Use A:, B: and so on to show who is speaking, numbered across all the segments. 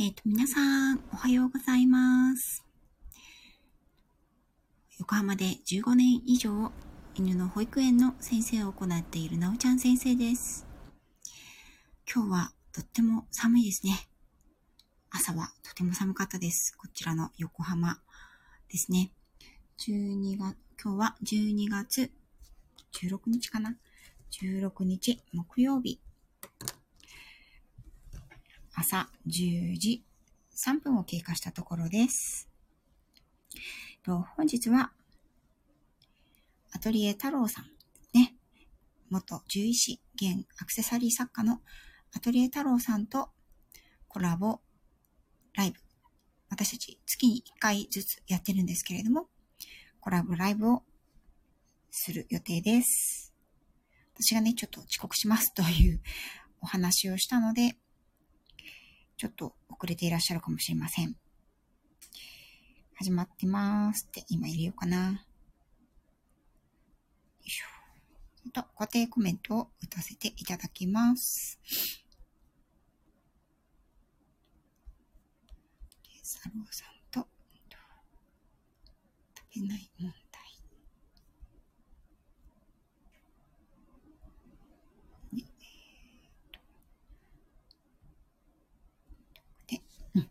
A: えっ、と、皆さん、おはようございます。横浜で15年以上、犬の保育園の先生を行っているなおちゃん先生です。今日はとっても寒いですね。朝はとても寒かったです。こちらの横浜ですね。12月、今日は12月16日かな ?16 日木曜日。朝10時3分を経過したところです。本日は、アトリエ太郎さん、ね、元獣医師、現アクセサリー作家のアトリエ太郎さんとコラボライブ。私たち月に1回ずつやってるんですけれども、コラボライブをする予定です。私がね、ちょっと遅刻しますというお話をしたので、ちょっと遅れていらっしゃるかもしれません。始まってますって今入れようかな。よいしょ。と、固定コメントを打たせていただきます。サローさんと、食べない問題。ねで、うん。と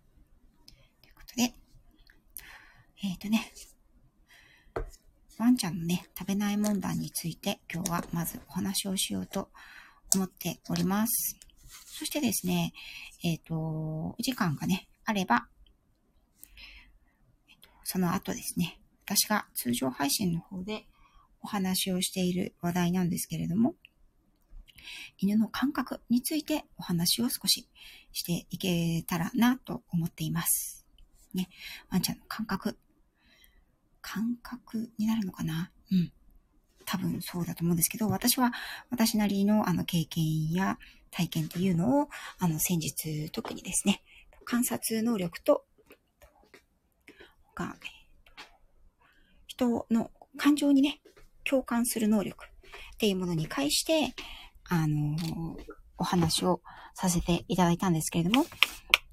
A: いうことで、えっ、とね、ワンちゃんのね、食べない問題について今日はまずお話をしようと思っております。そしてですね、えっ、と、お時間がね、あれば、その後ですね、私が通常配信の方でお話をしている話題なんですけれども、犬の感覚についてお話を少ししていけたらなと思っています。ね、ワンちゃんの感覚。感覚になるのかな？うん。多分そうだと思うんですけど、私は私なりのあの経験や体験っていうのを、あの先日特にですね、観察能力と、他、人の感情にね、共感する能力っていうものに関して、あのお話をさせていただいたんですけれども、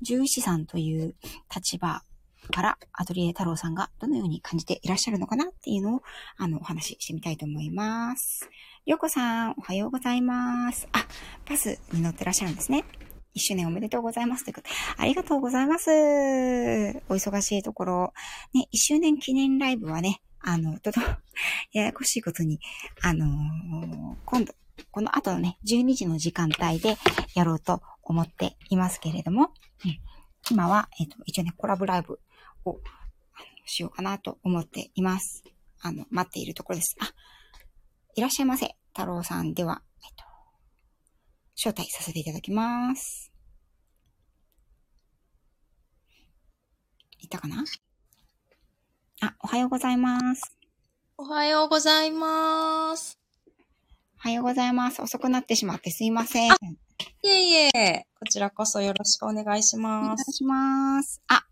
A: 獣医師さんという立場からアトリエ太郎さんがどのように感じていらっしゃるのかなっていうのを、あの、お話ししてみたいと思います。りょうこさん、おはようございます。あ、バスに乗ってらっしゃるんですね。一周年おめでとうございます。ということで、ありがとうございます。お忙しいところ。ね、一周年記念ライブはね、あの、とてもややこしいことに、あのー今度、この後のね、12時の時間帯でやろうと思っていますけれども、うん今は、えっ、と、一応ね、コラボライブをしようかなと思っています。あの、待っているところです。あ、いらっしゃいませ。太郎さんでは、えっと、招待させていただきます。いたかな？あ、おはようございます。
B: おはようございます。
A: おはようございます。遅くなってしまってすいません。お
B: いえいえ、こちらこそよろしくお願いし
A: 願
B: ます。
A: いします。あ、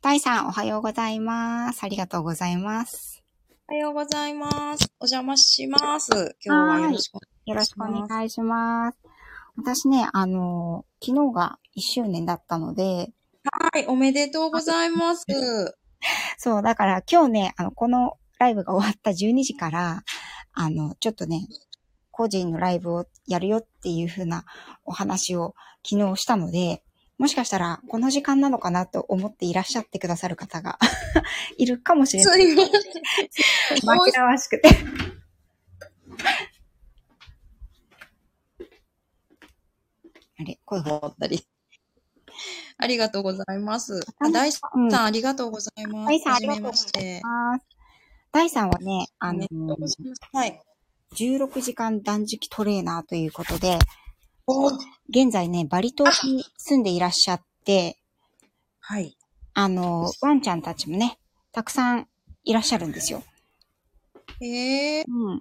A: 大さんおはようございます。ありがとうございます。
B: おはようございます。お邪魔します。今日はよろしくお
A: よろしくお
B: 願いします。
A: 願いします。私ね、あの、昨日が1周年だったので、
B: はい、おめでとうございます。
A: そう、だから今日ね、あの、このライブが終わった12時から、あの、ちょっとね、個人のライブをやるよっていう風なお話を昨日したので、もしかしたらこの時間なのかなと思っていらっしゃってくださる方が いるかもしれない。紛らわしくて。あれ、声が。
B: 思ったり。ありがとうございます。大さ
A: うん
B: ん、ありがとうございます。
A: 大さんありがとうござ
B: まして。
A: ます。大さんはね、あの。
B: はい。
A: 16時間断食トレーナーということで、
B: お
A: 現在ね、バリ島に住んでいらっしゃって、
B: はい。
A: あの、ワンちゃんたちもね、たくさんいらっしゃるんですよ。
B: えー、
A: うん。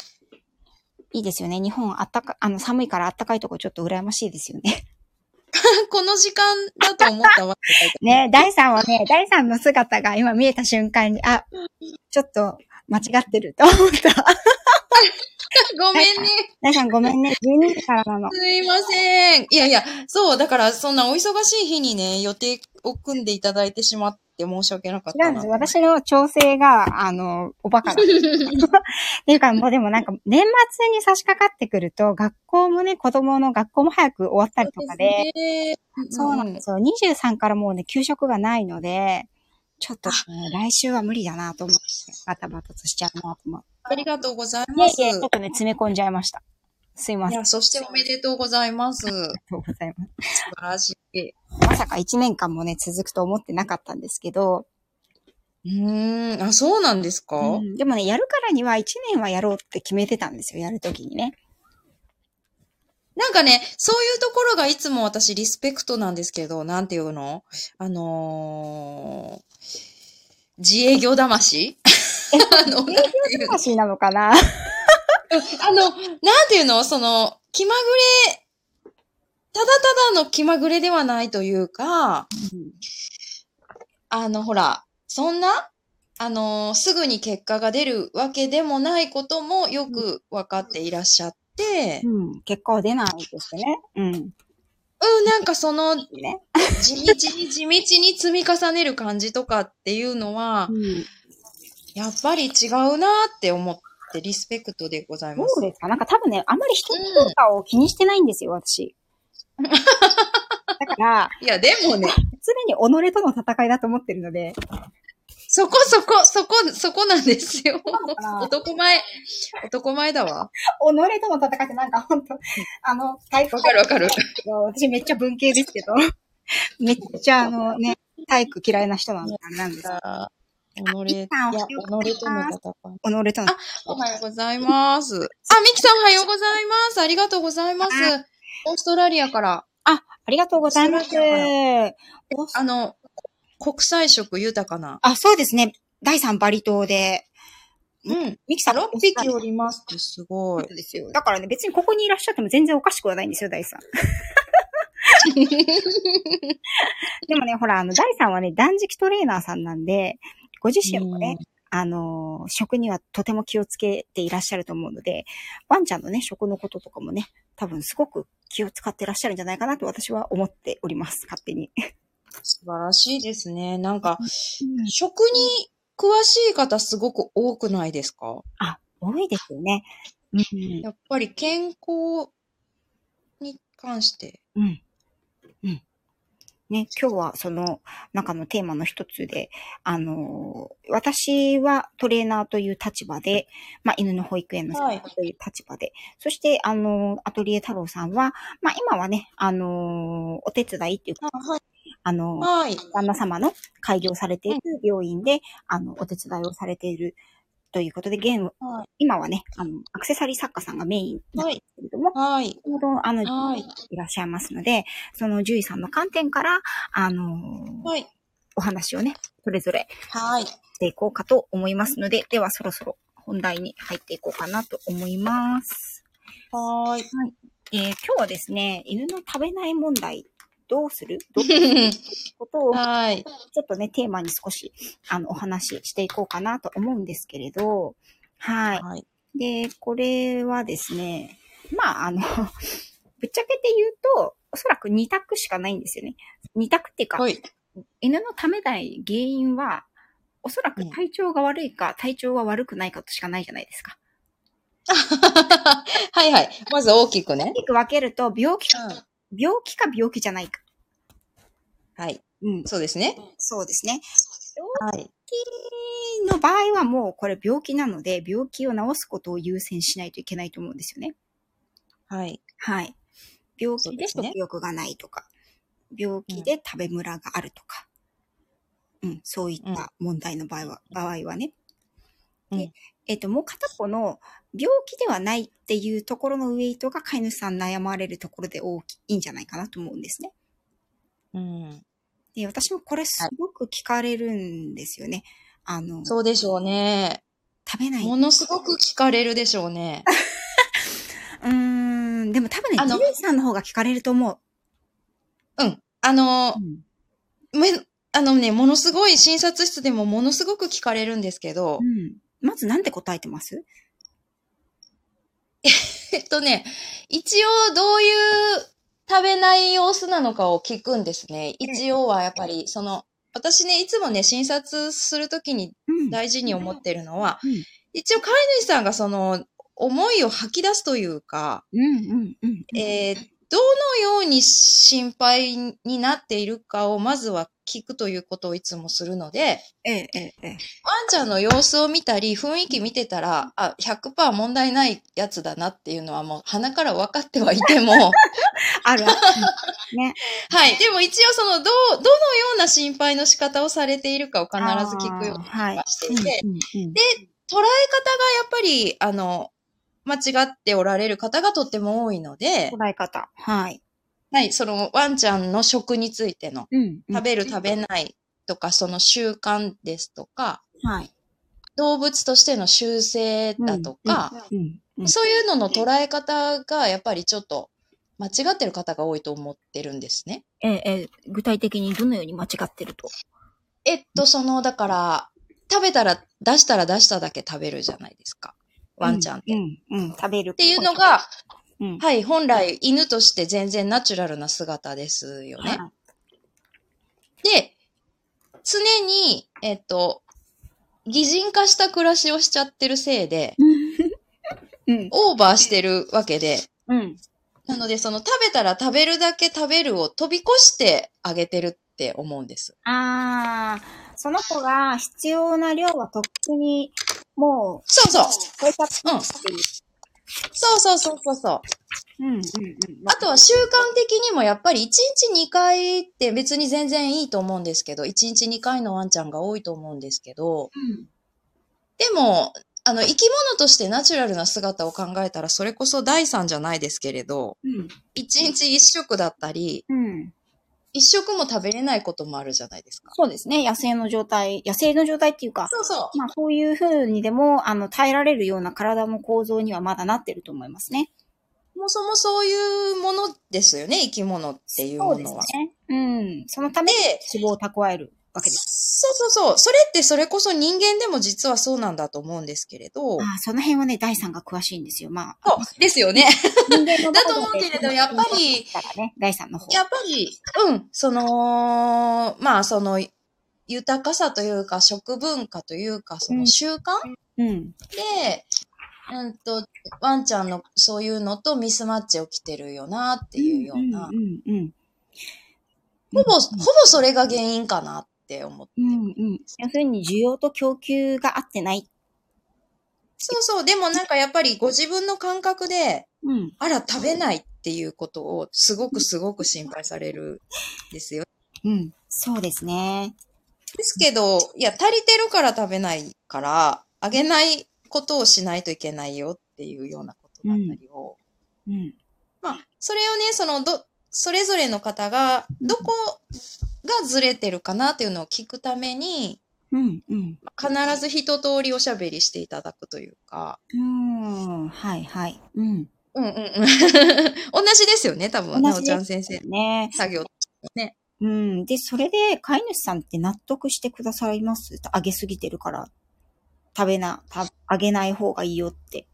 A: いいですよね。日本あったか、あの、寒いからあったかいとこちょっと羨ましいですよね。
B: この時間だと思ったわって書いて
A: ね、第3はね、第3の姿が今見えた瞬間に、あ、ちょっと間違ってると思った。
B: ごめんね。
A: 大さんごめんね。12時からなの。
B: すいません。いやいや、そう、だから、そんなお忙しい日にね、予定を組んでいただいてしまって申し訳なかったな。
A: 違うんです。私の調整が、あの、おバカだ。っていうか、もうでもなんか、年末に差し掛かってくると、学校もね、子供の学校も早く終わったりとかで、そうなんですよ。23からもうね、給食がないので、ちょっと、ね、来週は無理だなと思って、バタバタとしちゃうなと思って。
B: ありがとうございます。
A: いやいや、ちょっとね、詰め込んじゃいました。すいません。あ
B: いや、そしておめでとうございます。素
A: りがとうございます。
B: 晴らしい。
A: まさか1年間もね、続くと思ってなかったんですけど、
B: うーん、あ、そうなんですか、
A: うんでもね、やるからには1年はやろうって決めてたんですよ、やるときにね。
B: なんかね、そういうところがいつも私リスペクトなんですけど、なんていうの？あのー、自営業魂？あの、なんていうの
A: 話なのかな？
B: あの、なんていうの？その、気まぐれ、ただただの気まぐれではないというか、あの、ほら、そんな、あの、すぐに結果が出るわけでもないこともよく分かっていらっしゃって、
A: うん。結果は出ないですね。うん。
B: うん、なんかその、
A: ね。
B: 地道に地道に積み重ねる感じとかっていうのは、
A: うん。
B: やっぱり違うなって思ってリスペクトでございます。
A: どうですか？なんか多分ね、あんまり人の評価を気にしてないんですよ、私。だから、
B: いや、でもね、
A: 常に己との戦いだと思ってるので、
B: そこそこ、そこ、そこなんですよ。男前、男前だわ。
A: 己との戦いってなんか本当あの、体育
B: わかるわかる。
A: 私めっちゃ文系ですけど、めっちゃあのね、体育嫌いな人なんなんです。
B: あ己、いや、
A: あ
B: 己との戦い。
A: 己との、
B: おはようございます。あ、ミキさんおはようございます。ありがとうございます。オーストラリアから、
A: ありがとうございます。
B: あの、国際色豊かな。
A: あ、そうですね。第3バリ島で、
B: うん。
A: ミキさん
B: 6匹おりますってすごい。
A: ですよ。だからね、別にここにいらっしゃっても全然おかしくはないんですよ、第3。でもね、ほら、あの、第3はね、断食トレーナーさんなんで、ご自身もね、あのー、食にはとても気をつけていらっしゃると思うので、ワンちゃんのね、食のこととかもね、多分すごく気を使ってらっしゃるんじゃないかなと私は思っております、勝手に。
B: 素晴らしいですね。なんか、食に詳しい方すごく多くないですか？
A: あ、多いですよね。うん。
B: やっぱり健康に関して。
A: うん。うん。ね、今日はその中のテーマの一つで、あのー私はトレーナーという立場で、まあ、犬の保育園の先生という立場で、そして、あのーアトリエ太郎さんは、まあ、今はね、あのーお手伝いっていうか、
B: はい。
A: あのー
B: はい。
A: 旦那様の開業されている病院で、あの、お手伝いをされているということで、現、
B: はい。
A: 今はね、あの、アクセサリー作家さんがメインなんですけれども、
B: はい。
A: ちょうど、あの、
B: はい。
A: いらっしゃいますので、その獣医さんの観点から、あのー
B: はい。
A: お話をね、それぞれ
B: はい。
A: していこうかと思いますので、ではそろそろ本題に入っていこうかなと思います。
B: はーい。
A: えー今日はですね、犬の食べない問題、どうする？どうする？ことを、
B: はい。
A: ちょっとね、テーマに少し、あの、お話ししていこうかなと思うんですけれど、はい。
B: はい。
A: で、これはですね、まあ、あの、ぶっちゃけて言うと、おそらく2択しかないんですよね。2択っていうか、
B: はい。
A: 犬の食べない原因は、おそらく体調が悪いか、体調が悪くないかとしかないじゃないですか。
B: はいはい。まず大きくね
A: 大。きく分けると、病気、
B: うん。
A: 病気か病気じゃないか。
B: はい。
A: うん。
B: そうですね。
A: そうですね。
B: はい。
A: 病気の場合はもうこれ病気なので、病気を治すことを優先しないといけないと思うんですよね。
B: はい。
A: はい。病気で食欲がないとか、病気で食べムラがあるとか、うん、そういった問題の場合は、場合はね。で
B: うん
A: えっ、と、もう片方の病気ではないっていうところのウェイトが飼い主さん悩まれるところで大きいんじゃないかなと思うんですね。
B: うん。
A: で、私もこれすごく聞かれるんですよね。あの、
B: そうでしょうね。
A: 食べない。
B: ものすごく聞かれるでしょうね。
A: うーん、でも多分ね、
B: あの
A: ジュリーさんの方が聞かれると思う。
B: うん。あの
A: う、ん。
B: め、あのね、ものすごい診察室でもものすごく聞かれるんですけど
A: う、ん。まずなんて答えてます？
B: えっとね、一応どういう食べない様子なのかを聞くんですね。一応はやっぱり、その、私ね、いつもね、診察するときに
A: うん。
B: 大事に思ってるのは、
A: うん
B: 一応飼い主さんがその、思いを吐き出すというか、
A: うんうんうん。
B: えーどのように心配になっているかをまずは聞くということをいつもするので、
A: ええ、ええ、ええ。
B: ワンちゃんの様子を見たり、雰囲気見てたら、あ、100%問題ないやつだなっていうのはもう鼻から分かってはいても、
A: あるある。ね。
B: はい。でも一応その、どう、どのような心配の仕方をされているかを必ず聞くようにしていて、
A: うんうんうん
B: で捉え方がやっぱり、あの、間違っておられる方がとっても多いので、
A: 捉え方。はい。
B: はい、そのワンちゃんの食についての、
A: うん。
B: 食べる食べないとか、その習慣ですとか、
A: はい。
B: 動物としての習性だとか、
A: うん。うん。
B: そういうのの捉え方がやっぱりちょっと間違ってる方が多いと思ってるんですね。
A: ええ、ええ、具体的にどのように間違ってると？
B: えっと、その、だから、食べたら、出したら出しただけ食べるじゃないですか。ワンちゃんって。っ
A: うん、うん、食べる。って
B: いうの、が、
A: うん。
B: はい、本来犬として全然ナチュラルな姿ですよね。
A: は
B: で、常に、えっと、擬人化した暮らしをしちゃってるせいで、
A: い。うん。
B: オーバーしてるわけで、
A: うん。
B: なので、その食べたら食べるだけ食べるを飛び越してあげてるって思うんです。
A: ああ、その子が必要な量はとっくに、もう、
B: そうそう。
A: 超えちゃった
B: うん。そうそうそうそうそう。
A: うん、うん、うん。
B: あとは習慣的にもやっぱり1日2回って別に全然いいと思うんですけど、1日2回のワンちゃんが多いと思うんですけど、
A: うん。
B: でも、あの、生き物としてナチュラルな姿を考えたら、それこそ第三じゃないですけれど、
A: うん。
B: 1日1食だったり、
A: うん。
B: 1食も食べれないこともあるじゃないですか。
A: そうですね。野生の状態、野生の状態っていうか、
B: そうそう。
A: まあそういう風にでも、あの、耐えられるような体の構造にはまだなってると思いますね。
B: もうそもそういうものですよね、生き物っていう
A: そうです
B: ものは。
A: ね。うん。そのため脂肪を蓄えるわけです。
B: そうそうそう。それってそれこそ人間でも実はそうなんだと思うんですけれど
A: あ。あ、その辺はね、第三が詳しいんですよ。まあ。
B: そうですよね。
A: 人間の
B: だと思うけれどやっぱり
A: 第三の方。
B: やっぱり、うん、その、まあその、豊かさというか、食文化というか、その習慣
A: うん。
B: で、うんと、ワンちゃんのそういうのとミスマッチ起きてるよなっていうような、
A: うん、うん、うん。
B: ほぼ、ほぼそれが原因かなって思って。
A: うん、うん。要するに需要と供給が合ってない。
B: そうそう、でもなんかやっぱりご自分の感覚で、
A: うん。
B: あら、食べないっていうことをすごくすごく心配されるんですよ。
A: うん。そうですね。
B: ですけど、いや、足りてるから食べないから、あげないことをしないといけないよっていうようなことだったりを。
A: うん。
B: まあ、それをね、その、ど、それぞれの方が、どこがずれてるかなっていうのを聞くために、
A: うん、うん。
B: 必ず一通りおしゃべりしていただくというか。
A: うん。はい、はい。うん。
B: うんうんうん。同じですよね、多分、なおちゃん先生の
A: ね。
B: 作業ね。
A: うん。で、それで、飼い主さんって納得してくださいます？あげすぎてるから、食べな、た、あげない方がいいよって。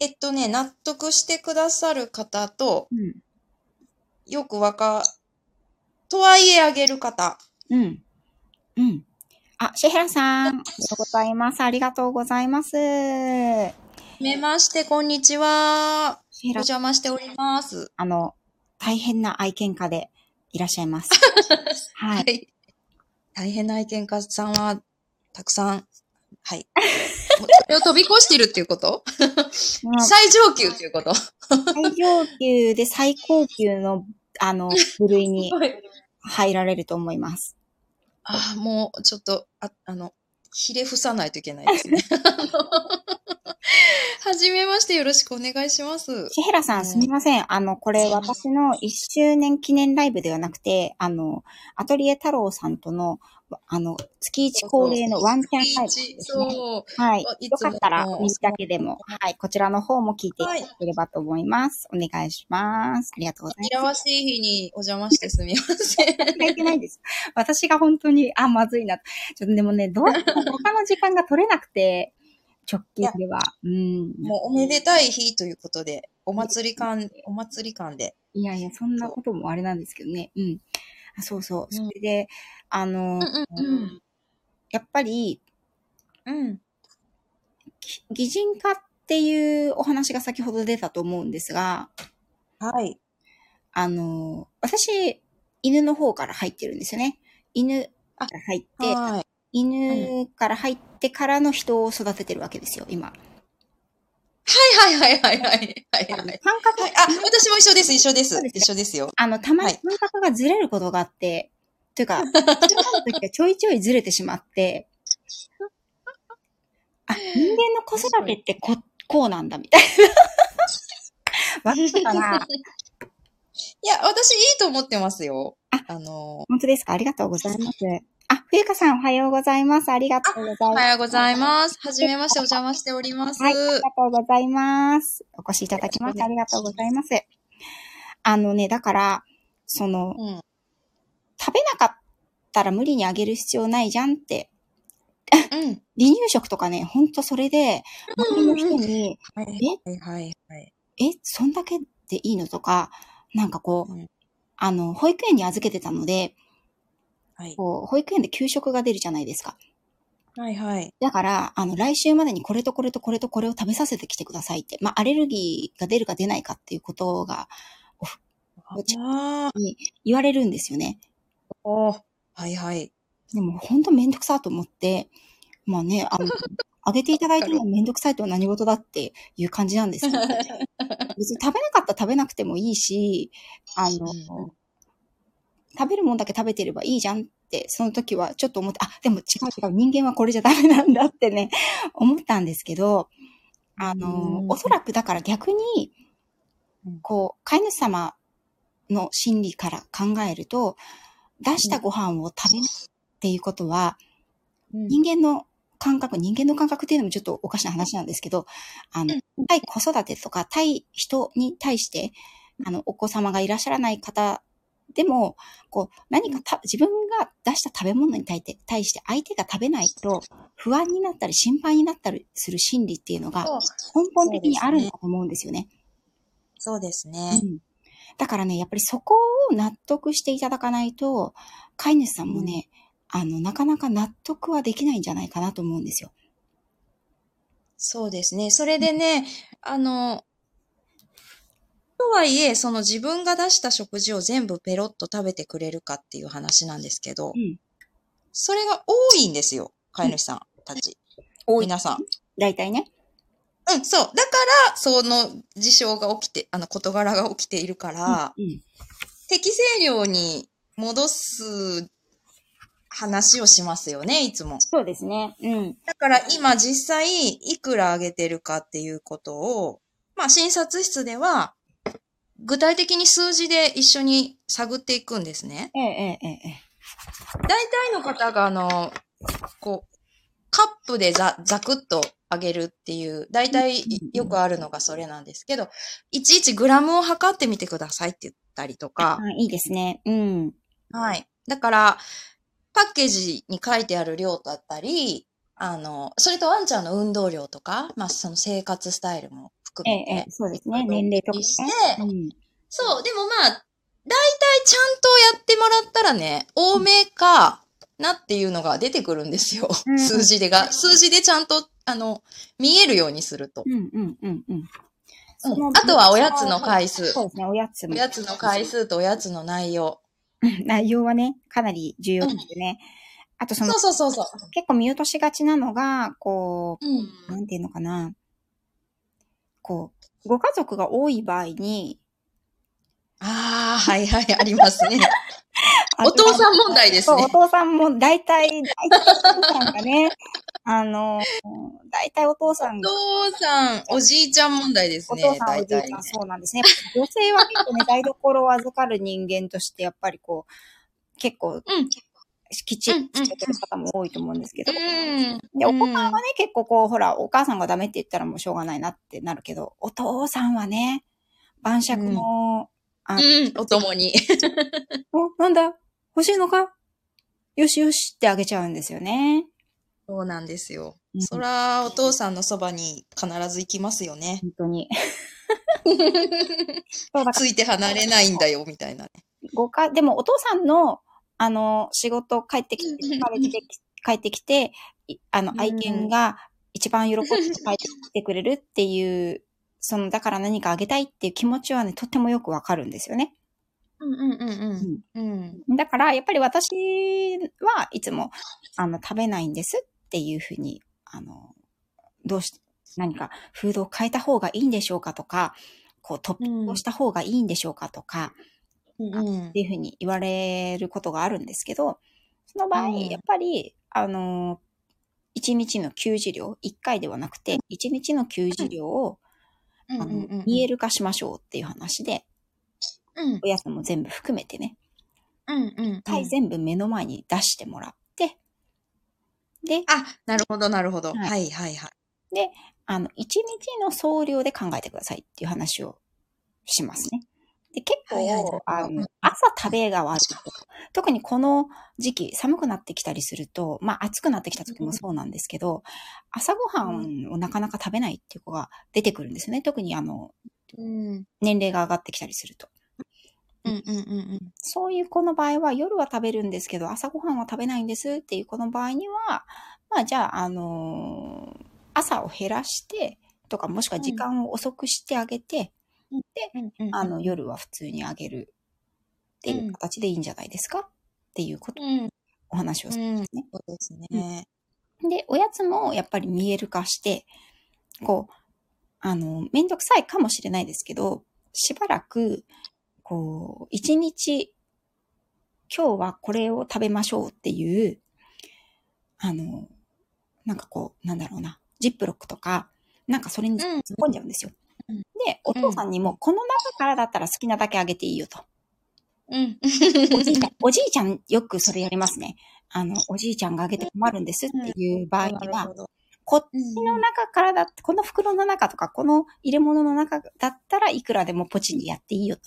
B: えっとね、納得してくださる方と、
A: うん。
B: よくわか、とはいえあげる方。
A: うん。うん。あ、シェヘラさん、ありがとうございます。ありがとうございます。シェ
B: めまして、こんにちは。お
A: ヘラ
B: 邪魔しております。
A: あの、大変な愛犬家でいらっしゃいます。は。
B: はいい。大変な愛犬家さんは、たくさん、はい。それを飛び越してるっていうこと？最上級っていうこと？
A: 最上級で最高級の、あの、部類に 入られると思います。
B: ああ、もう、ちょっと、あ、あの、ひれ伏さないといけないですね。はじめまして、よろしくお願いします。
A: シヘラさん、すみません。あの、これ私の1周年記念ライブではなくて、あの、アトリエ太郎さんとの、あの、月1恒例のワンチャンライブですね。はい。よかったら、右だけでも、はい。こちらの方も聞いていただければと思います。お願いします。ありがとうござい
B: 紛らわしい日にお邪魔してすみません。
A: ます。いけないです。私が本当に、あ、まずいな。ちょっとでもね、どう他の時間が取れなくて、直近では。うん。
B: もうおめでたい日ということで、お祭り感、お祭り感で。
A: いやいや、そんなこともあれなんですけどね。うん。あそうそう。それで、あの、
B: うん
A: やっぱり、
B: うん。
A: き擬人化っていうお話が先ほど出たと思うんですが、
B: はい。
A: あの、私、犬の方から入ってるんですよね。犬から入って、
B: はい。
A: 犬から入ってからの人を育ててるわけですよ、今。
B: はいはいはいはいはい。はいはい。
A: 感覚、
B: はい、あ、私も一緒です、一緒です一緒ですよ。
A: あの、たまに
B: はい
A: 感覚がずれることがあって、というか、ちょっと時はちょいちょいずれてしまって、あ、人間の子育てってこ、こうなんだ、みたいな。わかったかな？い
B: や、私いいと思ってますよ。
A: あ
B: あの、
A: 本当ですか？ありがとうございます。あ、冬香さんおはようございます。ありがとうございます。
B: おはようございます。はじめまして、お邪魔しております。
A: はい、ありがとうございます。お越しいただきましてありがとうございます。あのね、だから、その、
B: うん。
A: 食べなかったら無理にあげる必要ないじゃんって。
B: うん。
A: 離乳食とかね、ほんとそれで、周りの人に、
B: はいはいはいはい。
A: え、そんだけでいいの？とか、なんかこう、
B: うん
A: あの、保育園に預けてたので、
B: はい。
A: こう、保育園で給食が出るじゃないですか。
B: はいはい。
A: だから、あの、来週までにこれとこれとこれとこれを食べさせてきてくださいって。まあ、アレルギーが出るか出ないかっていうことが
B: ああ。
A: 言われるんですよね。
B: おはいはい。
A: でも、ほんとめんどくさと思って、まあね、あの、あげていただいてるのはめんどくさいとは何事だっていう感じなんですけど、別に食べなかったら食べなくてもいいし、あの、
B: うん
A: 食べるもんだけ食べてればいいじゃんって、その時はちょっと思って、あ、でも違う違う、人間はこれじゃダメなんだってね、思ったんですけど、あの、
B: うん。
A: おそらくだから逆に
B: うん、
A: こう、飼い主様の心理から考えると、出したご飯を食べないっていうことは、
B: うん。
A: 人間の感覚、人間の感覚っていうのもちょっとおかしな話なんですけど、あの、対子育てとか、対人に対して、あの、お子様がいらっしゃらない方でも、こう、何かた自分が出した食べ物に対して、対して相手が食べないと、不安になったり心配になったりする心理っていうのが、根本的にあるんだと思うんですよね。
B: そうですね。
A: うん。だからね、やっぱりそこを納得していただかないと、飼い主さんもね、あの、なかなか納得はできないんじゃないかなと思うんですよ。
B: そうですね。それでね、あの、とはいえ、その自分が出した食事を全部ペロッと食べてくれるかっていう話なんですけど
A: う、ん。
B: それが多いんですよ。飼い主さんたち。
A: 多い。
B: 皆さん。
A: 大体ね。
B: うん、そう。だから、その事象が起きて、あの、事柄が起きているから、
A: うん。
B: 適正量に戻す話をしますよね、いつも。
A: そうですね。うん。
B: だから今実際いくら上げてるかっていうことを、まあ診察室では具体的に数字で一緒に探っていくんですね。
A: ええ、ええ、ええ。
B: 大体の方があの、こう、カップでざ、ざくっと上げるっていう、大体よくあるのがそれなんですけど、いちいちグラムを測ってみてくださいって言ったりとか、
A: あいいですね。うん。
B: はい。だから、パッケージに書いてある量だったり、あの、それとワンちゃんの運動量とか、まあその生活スタイルも含
A: ええ、え
B: めて
A: え、。そうですね。年齢とかね。
B: して
A: うん。
B: そう、でもまあ、大体ちゃんとやってもらったらね、多めかなっていうのが出てくるんですよ。
A: うん
B: 数字でが。数字でちゃんと、あの、見えるようにすると。
A: うん、うん、うん、うん。
B: うんあとはおやつの回数。
A: そうですね、おやつも。
B: おやつの回数とおやつの内容。
A: う ん内容はね、かなり重要ですね。あとその
B: そう、そうそうそう。
A: 結構見落としがちなのが、こ
B: うん
A: う、なんていうのかな。こう、ご家族が多い場合に、
B: ああ、はいはい、ありますね。お父さん問題です
A: そう、お
B: ね。
A: 父さんも、大体、大体お父さんがね、あの、大体お父さん
B: お
A: が、
B: 父さん、おじいちゃん問題ですね。
A: お父さん、お
B: 大
A: じいちゃ
B: 体
A: ん、そうなんですね。女性は結構ね、台所を預かる人間として、やっぱりこう、結構、
B: うん。
A: きちっとしてる方も多いと思うんですけど、
B: うん。
A: で、お子さんはね、結構こう、ほら、お母さんがダメって言ったらもうしょうがないなってなるけど、お父さんはね、晩酌の、あ
B: うん、お供に。
A: お、なんだ？欲しいのか？よしよしってあげちゃうんですよね。
B: そうなんですよ。
A: うん
B: そら、お父さんのそばに必ず行きますよね。
A: 本当に。
B: ついて離れないんだよ、みたいなね。
A: ごか、でもお父さんの、あの、仕事帰ってきて、帰ってきて、いあの、
B: うん
A: 愛犬が一番喜んで帰ってきてくれるっていう、その、だから何かあげたいっていう気持ちはね、とってもよくわかるんですよね。
B: うんうんうんうん。うん。
A: だから、やっぱり私はいつも、あの、食べないんですっていうふうに、あの、どうし、何かフードを変えた方がいいんでしょうかとか、こう、トッピングをした方がいいんでしょうかとか、
B: うん
A: っていうふうに言われることがあるんですけど、その場合、
B: うん
A: やっぱり、あの、1日の給仕量、1回ではなくて、1日の給仕量を、あの見え
B: る。
A: る化しましょうっていう話で、
B: うん
A: おやつも全部含めてね、
B: うんうん。
A: はい、全部目の前に出してもらって、で、
B: あ、なるほど、なるほど。
A: はい
B: はいはいはい。
A: あの、1日の総量で考えてくださいっていう話をしますね。で、結構、あの、朝食べが悪いと。特にこの時期、寒くなってきたりすると、まあ暑くなってきた時もそうなんですけど、朝ごはんをなかなか食べないっていう子が出てくるんですよね。特にあの、
B: うん。
A: 年齢が上がってきたりすると。
B: うんうんうん
A: そういう子の場合は夜は食べるんですけど、朝ごはんは食べないんですっていう子の場合には、まあじゃあ、あのー朝を減らして、とかもしくは時間を遅くしてあげて、
B: うんうん。
A: あの、夜は普通にあげるっていう形でいいんじゃないですか？っていうこと、
B: うん。
A: お話をする。
B: うん。そうですね。
A: で、おやつもやっぱり見える化して、こう、あの、めんどくさいかもしれないですけど、しばらく、こう、一日、今日はこれを食べましょうっていう、あの、なんかこう、なんだろうな、ジップロックとか、なんかそれに突っ込んじゃうんですよ。
B: うん
A: で、お父さんにも、この中からだったら好きなだけあげていいよと。
B: うん。
A: おじいちゃん、おじいちゃんよくそれやりますね。あの、おじいちゃんがあげて困るんですっていう場合には、
B: ど。
A: こっちの中からだって、この袋の中とか、この入れ物の中だったらいくらでもポチにやっていいよと。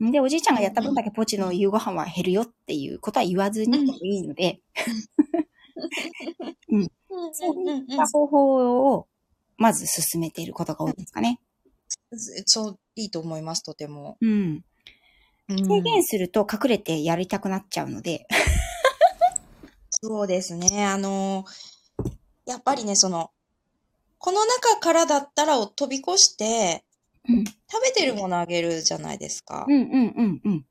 B: うん。
A: で、おじいちゃんがやった分だけポチの夕ご飯は減るよっていうことは言わずにでもいいので、そういった方法をまず進めていることが多いですかね。
B: そう、いいと思います、とても。
A: うん。
B: 制
A: 限すると隠れてやりたくなっちゃうので、
B: そうですね。あの、やっぱりね、その、この中からだったらを飛び越して、食べてるものあげるじゃないですか
A: う。んうんうんうん。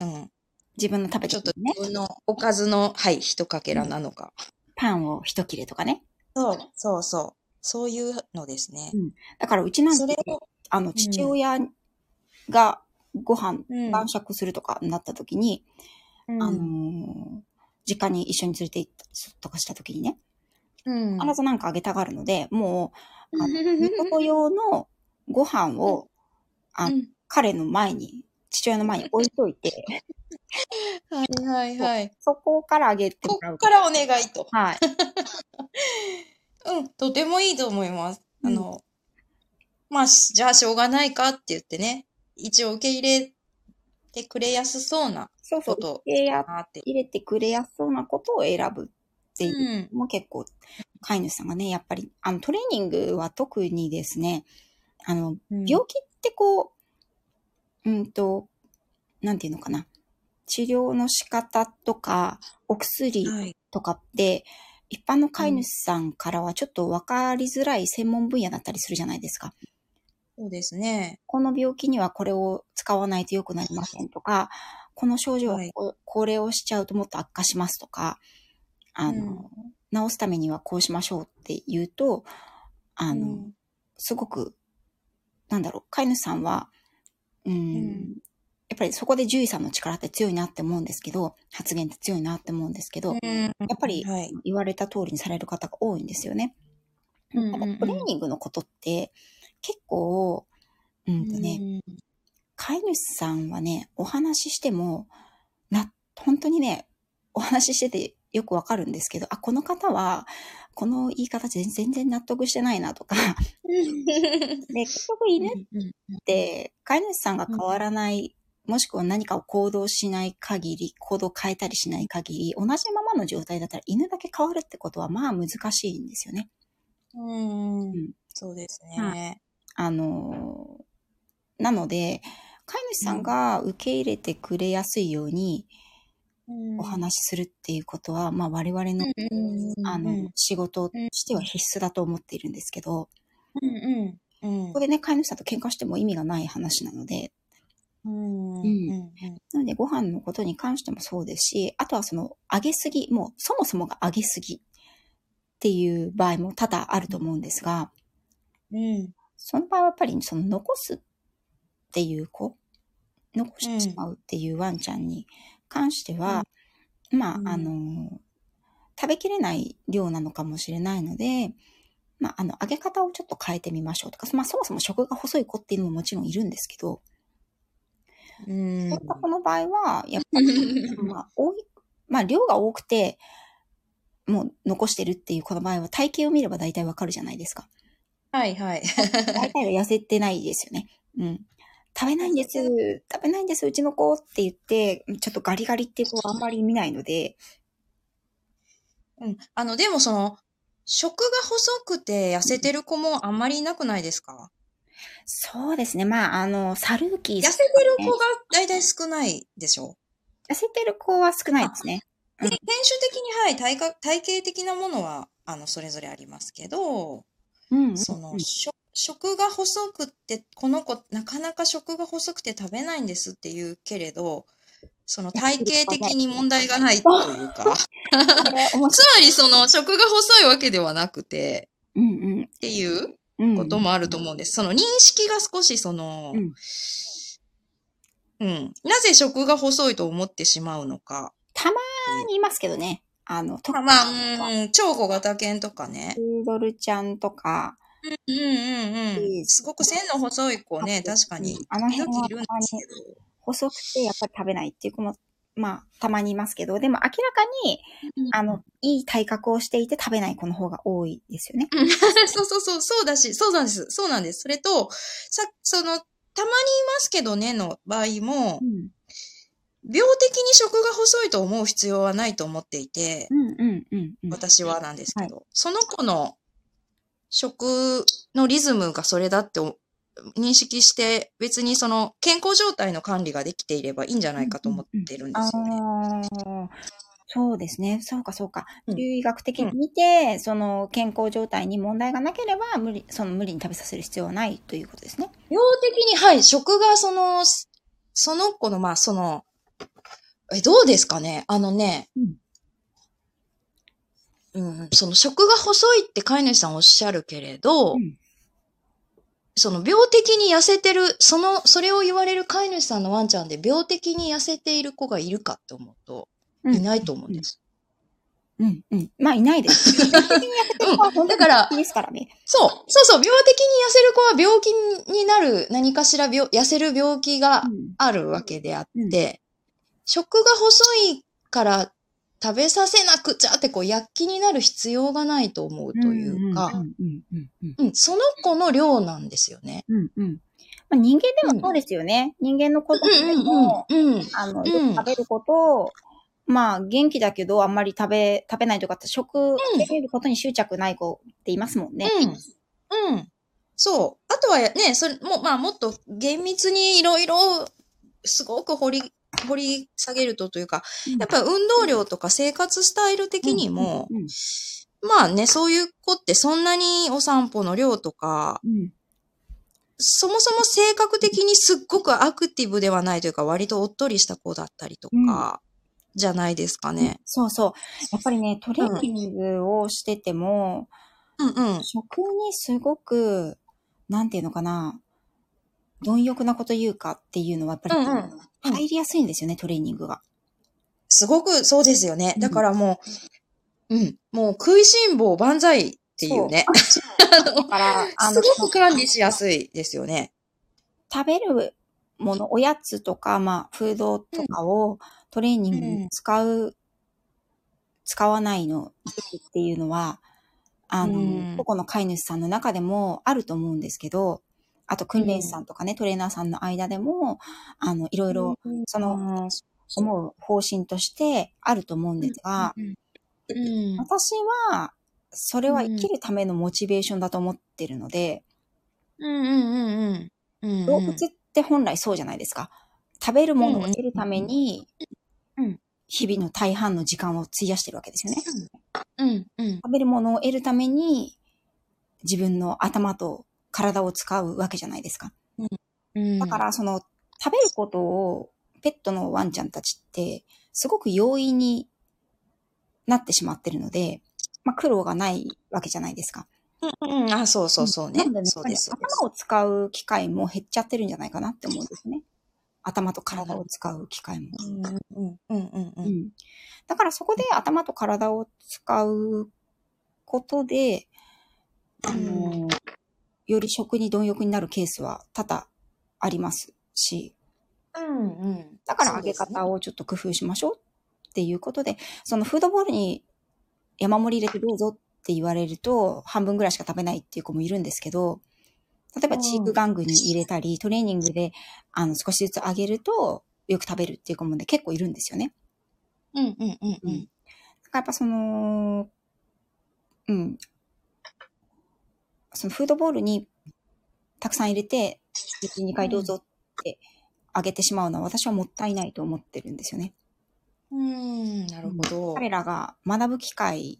B: うん。
A: 自分の食べ
B: ちょっと自、分のおかずの、はい、一かけらなのか。
A: パンを一切れとかね。
B: そう、そうそう。そういうのですね。
A: だからうちなんて、あの、父親がご飯、
B: うん
A: 晩酌するとかになった時に、
B: うん
A: あのー実家に一緒に連れて行ったりとかした時にね、
B: うん。
A: 必ずなんかあげたがるので、もう、あの、婿用のご飯を、あ
B: うん
A: 彼の前に、父親の前に置いといて、
B: はいはいはい。
A: そこからあげてもらう。
B: こっからお願いと。
A: はい。
B: うん、とてもいいと思います。
A: うん
B: あの、まあ、しじゃあしょうがないかって言ってね、一応受け入れてくれやすそうな
A: そうそう。
B: こと
A: えや
B: なって。
A: 入れてくれやすそうなことを選ぶっていう
B: うん。
A: のも結構、飼い主さんがね、やっぱり、あの、トレーニングは特にですね、あの、病気ってこう、うんと、なんていうのかな。治療の仕方とか、お薬
B: はい。
A: とかって、一般の飼い主さんからはちょっと分かりづらい専門分野だったりするじゃないですか。
B: そうですね。
A: この病気にはこれを使わないと良くなりませんとか、この症状は
B: はい
A: ここれをしちゃうともっと悪化しますとか、あの、治すためにはこうしましょうって言うと、あの、
B: うん
A: すごく、なんだろう、飼い主さんは、うん、
B: ん
A: やっぱりそこで獣医さんの力って強いなって思うんですけど、発言って強いなって思うんですけど、
B: うん
A: やっぱり
B: はい。
A: 言われた通りにされる方が多いんですよね。
B: うん
A: ただトレーニングのことって結構、うんとね、飼い主さんはね、お話ししても、な、本当にね、お話ししててよくわかるんですけど、あ、この方は、この言い方全全然納得してないなとか、
B: うん
A: で、結局犬っ
B: うん
A: て飼い主さんが変わらないもしくは何かを行動しない限り、行動を変えたりしない限り、同じままの状態だったら犬だけ変わるってことはまあ難しいんですよね。
B: うん
A: うん。
B: そうですね。
A: あのーなので、飼い主さんが受け入れてくれやすいようにお話しするっていうことは、まあ我々の、
B: うん。
A: あの、仕事としては必須だと思っているんですけど、
B: うんうんうん。
A: ここでね、飼い主さんと喧嘩しても意味がない話なので、
B: うん
A: うん。なのでご飯のことに関してもそうですし、あとはその、揚げすぎ、もうそもそもが揚げすぎっていう場合も多々あると思うんですが、
B: うん。
A: その場合はやっぱりその残すっていう子、残してしまうっていうワンちゃんに関しては、まあ、
B: うん。
A: あの、食べきれない量なのかもしれないので、まあ、あの、揚げ方をちょっと変えてみましょうとか、まあ、そもそも食が細い子っていうのももちろんいるんですけど、
B: うん
A: そういった子の場合は、やっぱり、まあ、多い、まあ、量が多くて、もう残してるっていう子の場合は体型を見れば大体わかるじゃないですか。
B: はいはい。
A: 大体は痩せてないですよね。うん。食べないんです。食べないんです、うちの子って言って、ちょっとガリガリっていう子はあんまり見ないので、
B: うん。あの、でもその、食が細くて痩せてる子もあんまりいなくないですか？
A: そうですね。まあ、あの、サルーキー
B: 痩せてる子が大体少ないでしょ？
A: 痩せてる子は少ないですね。
B: で、犬種的に、はい、体格、体型的なものは、あの、それぞれありますけど、
A: うんうん。
B: その、食食が細くって、この子、なかなか食が細くて食べないんですって言うけれど、その体型的に問題がないというか、つまりその食が細いわけではなくて、
A: うん
B: っていう
A: うん。うん。
B: こともあると思うんです。その認識が少しその、
A: うん
B: うん。なぜ食が細いと思ってしまうのか。
A: たまにいますけどね。あの、ト
B: まあ、まあ、うん、超小型犬とかね
A: プ。ードルちゃんとか、
B: うんうんうん。すごく線の細い子ね、確かに。
A: あの辺は。細くてやっぱり食べないっていう子も、まあ、たまにいますけど、でも明らかに、あの、いい体格をしていて食べない子の方が多いですよね。
B: うん そうそうそう、そうだし、そうなんです。そうなんです。それと、さ、その、たまにいますけどねの場合も
A: う、ん。
B: 病的に食が細いと思う必要はないと思っていて、
A: うんうんうんうん。
B: 私はなんですけど、その子の食のリズムがそれだってお認識して、別にその健康状態の管理ができていればいいんじゃないかと思ってるんですよね。
A: ああ、そうですね。そうかそうか。
B: うん
A: 中医学的に見て、その健康状態に問題がなければ、無理、その無理に食べさせる必要はないということですね。
B: 病的に、はい、食がその、その子の、まあ、その、え、どうですかね？あのね、うん、その食が細いって飼い主さんおっしゃるけれど、
A: うん
B: その病的に痩せてる、その、それを言われる飼い主さんのワンちゃんで病的に痩せている子がいるかって思うと、
A: うん
B: いないと思うんです。
A: うんうん。まあ、いないです。病的にやってる子は本当に
B: だから
A: ですからね。
B: そう、そうそう、病的に痩せる子は病気になる何かしら病、痩せる病気が
A: うん
B: あるわけであって、
A: うん
B: 食が細いから食べさせなくちゃってこう躍起になる必要がないと思うというか、
A: うんうんうんうん
B: うんその子の量なんですよね。
A: うんうん。まあ、人間でもそうですよね。人間の子供でも、
B: うんうん。
A: あの、
B: ん
A: よく食べること、まあ、元気だけど、あんまり食べ、食べないとかって、食、食べることに執着ない子って言いますもんね。
B: うん。うん。そう。あとはね、それも、まあもっと厳密にいろいろ、すごく掘り、掘り下げるとというか、やっぱり運動量とか生活スタイル的にも、
A: うん、
B: まあね、そういう子ってそんなにお散歩の量とか、
A: うん。
B: そもそも性格的にすっごくアクティブではないというか、割とおっとりした子だったりとか、じゃないですかね。
A: そうそう。やっぱりね、トレーニングをしてても、
B: うんうん。
A: 食にすごく、なんていうのかな、貪欲なこと言うかっていうのは、やっぱり、
B: うんうん
A: 入りやすいんですよね、トレーニングが。
B: すごくそうですよね。
A: うん
B: だからもう、うん、もう食いしん坊万歳っていうね。
A: だから、あ
B: す
A: の、
B: ごく管理しやすいですよね。
A: 食べるもの、おやつとか、まあ、フードとかをトレーニングに使う、使わないのっていうのは、あの、
B: うん
A: 個々の飼い主さんの中でもあると思うんですけど、あと訓練士さんとかね、トレーナーさんの間でも、あの、いろいろ、その、思う方針としてあると思うんですが、
B: うん。
A: 私は、それは生きるためのモチベーションだと思ってるので、動物って本来そうじゃないですか。食べるものを得るために
B: うん、
A: 日々の大半の時間を費やしてるわけですよね。食べるものを得るために、自分の頭と体を使うわけじゃないですか。
B: うん。
A: だから、その、食べることを、ペットのワンちゃんたちって、すごく容易になってしまってるので、まあ、苦労がないわけじゃないですか。
B: うんうん、あ、そうそうそうね
A: なので。ね
B: そうです。
A: 頭を使う機会も減っちゃってるんじゃないかなって思うんですね。頭と体を使う機会も。
B: うんうんうんうんう。
A: うんん。だからそこで頭と体を使うことで、あの、より食に貪欲になるケースは多々ありますし、
B: うんうん。
A: だから揚げ方をちょっと工夫しましょうっていうことで、そのフードボールに山盛り入れてどうぞって言われると、半分ぐらいしか食べないっていう子もいるんですけど、例えばチーク玩具に入れたり、トレーニングであの少しずつ揚げると、よく食べるっていう子もね、結構いるんですよね。
B: うんうんうんう
A: うん
B: ん。
A: だからやっぱその、うん。そのフードボールにたくさん入れて、1、2回どうぞってあげてしまうのは私はもったいないと思ってるんですよね。
B: うん、なるほど。
A: 彼らが学ぶ機会、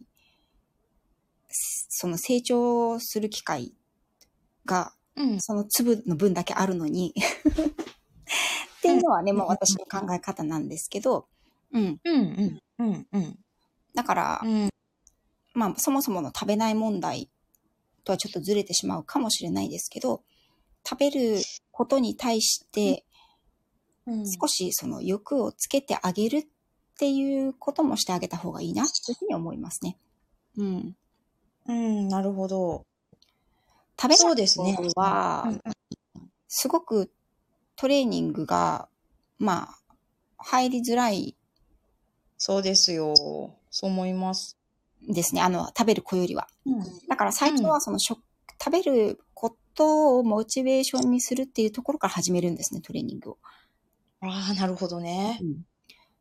A: その成長する機会が、
B: うん。
A: その粒の分だけあるのにっていうのはね、もう私の考え方なんですけど、うん。
B: うんうんうんうん。
A: だから、
B: うん
A: まあ、そもそもの食べない問題とはちょっとずれてしまうかもしれないですけど、食べることに対して
B: うん。
A: 少しその欲をつけてあげるっていうこともしてあげた方がいいなというふうに思いますね。うん。
B: うん、なるほど。
A: 食べ
B: そうで
A: は
B: うん、
A: すごくトレーニングが、まあ、入りづらい
B: そうですよ。そう思います。
A: ですね。あの、食べる子よりは。
B: うん。
A: だから最初はその食、食べることをモチベーションにするっていうところから始めるんですね、トレーニングを。
B: ああ、なるほどね。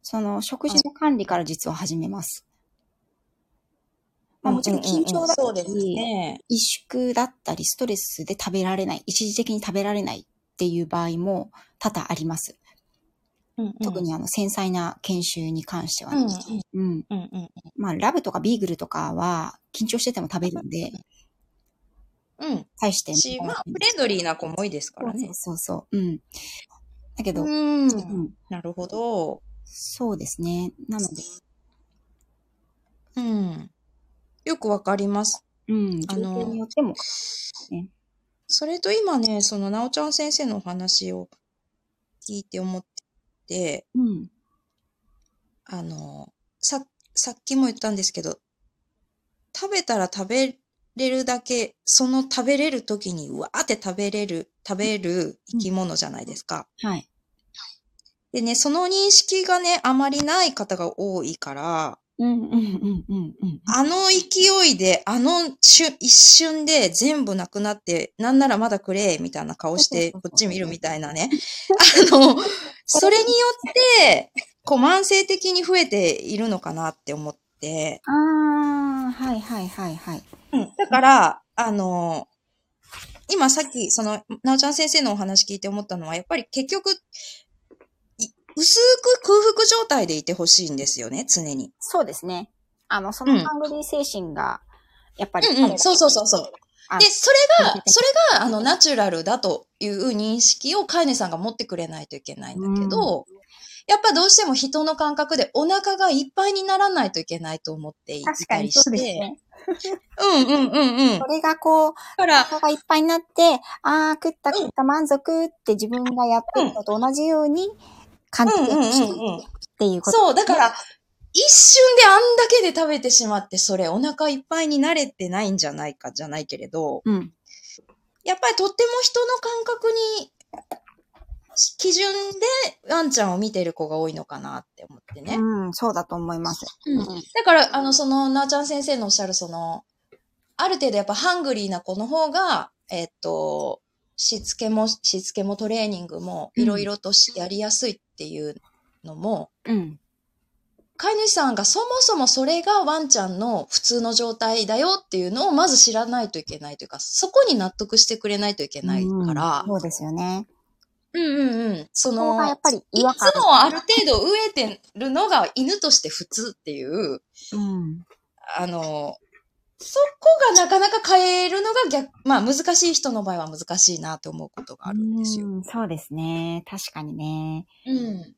A: その食事の管理から実は始めます。まあもちろん緊張だ
B: そうです
A: ったり、
B: ね。
A: 萎縮だったり、ストレスで食べられない、一時的に食べられないっていう場合も多々あります。
B: うんうん
A: 特にあの繊細な研修に関しては
B: うん
A: ね。うん。
B: うんうん
A: まあラブとかビーグルとかは緊張してても食べるんで、
B: うん。
A: 対して
B: し、まあ、フレンドリーな子も多いですからね。
A: そうそうそう。うん。だけど、
B: う
A: うん
B: ん。なるほど。
A: そうですね。なので、
B: うん。よくわかります。
A: うん、状
B: あの
A: 況によっても、
B: それと今ね、その、なおちゃん先生のお話を聞いて思ってて、
A: うん。
B: あの、さ、さっきも言ったんですけど、食べたら食べれるだけ、その食べれる時にうわーって食べれる、食べる生き物じゃないですか。
A: はい。
B: でね、その認識がね、あまりない方が多いから、
A: うん、うん、うん、うん、うん。
B: あの勢いで、あの瞬一瞬で全部なくなって、なんならまだくれ、みたいな顔して、こっち見るみたいなね。あの、それによって、こう慢性的に増えているのかなって思って。
A: ああ、はい、はい、はい、はい。
B: うん。だから、あの、今さっき、その、なおちゃん先生のお話聞いて思ったのは、やっぱり結局、い薄く空腹状態でいてほしいんですよね、常に。
A: そうですね。あの、そ
B: うん
A: のハングリー精神が、やっぱり、
B: うんうん、そうそうそうそう。
A: あ
B: で、それが、それが、あの、ナチュラルだという認識を飼い主さんが持ってくれないといけないんだけど、やっぱどうしても人の感覚でお腹がいっぱいにならないといけないと思ってい
A: 確かに
B: たりして。
A: そうですね。
B: うんうんうんうん。だ
A: それがこう、
B: から、
A: お腹がいっぱいになって、ああ、食った食った満足って自分がやってるのと同じように感しいっていうこと。
B: そう、だから、一瞬であんだけで食べてしまって、それお腹いっぱいになれてないんじゃないかじゃないけれど、
A: うん。
B: やっぱりとっても人の感覚に、基準でワンちゃんを見てる子が多いのかなって思ってね。
A: うん、そうだと思います。
B: うんだから、あの、その、なあちゃん先生のおっしゃる、その、ある程度やっぱハングリーな子の方が、えっと、しつけも、しつけもトレーニングもいろいろとしやりやすいっていうのも、
A: うん。
B: 飼い主さんがそもそもそれがワンちゃんの普通の状態だよっていうのをまず知らないといけないというか、そこに納得してくれないといけないから、
A: そうですよね。
B: うんうんうん。そ
A: そこがや
B: の、
A: っぱり
B: い。つもある程度飢えてるのが犬として普通っていう、
A: うん。
B: あの、そこがなかなか変えるのが逆、まあ難しい人の場合は難しいなって思うことがあるんですよ。
A: うんそうですね。確かにね。
B: うん。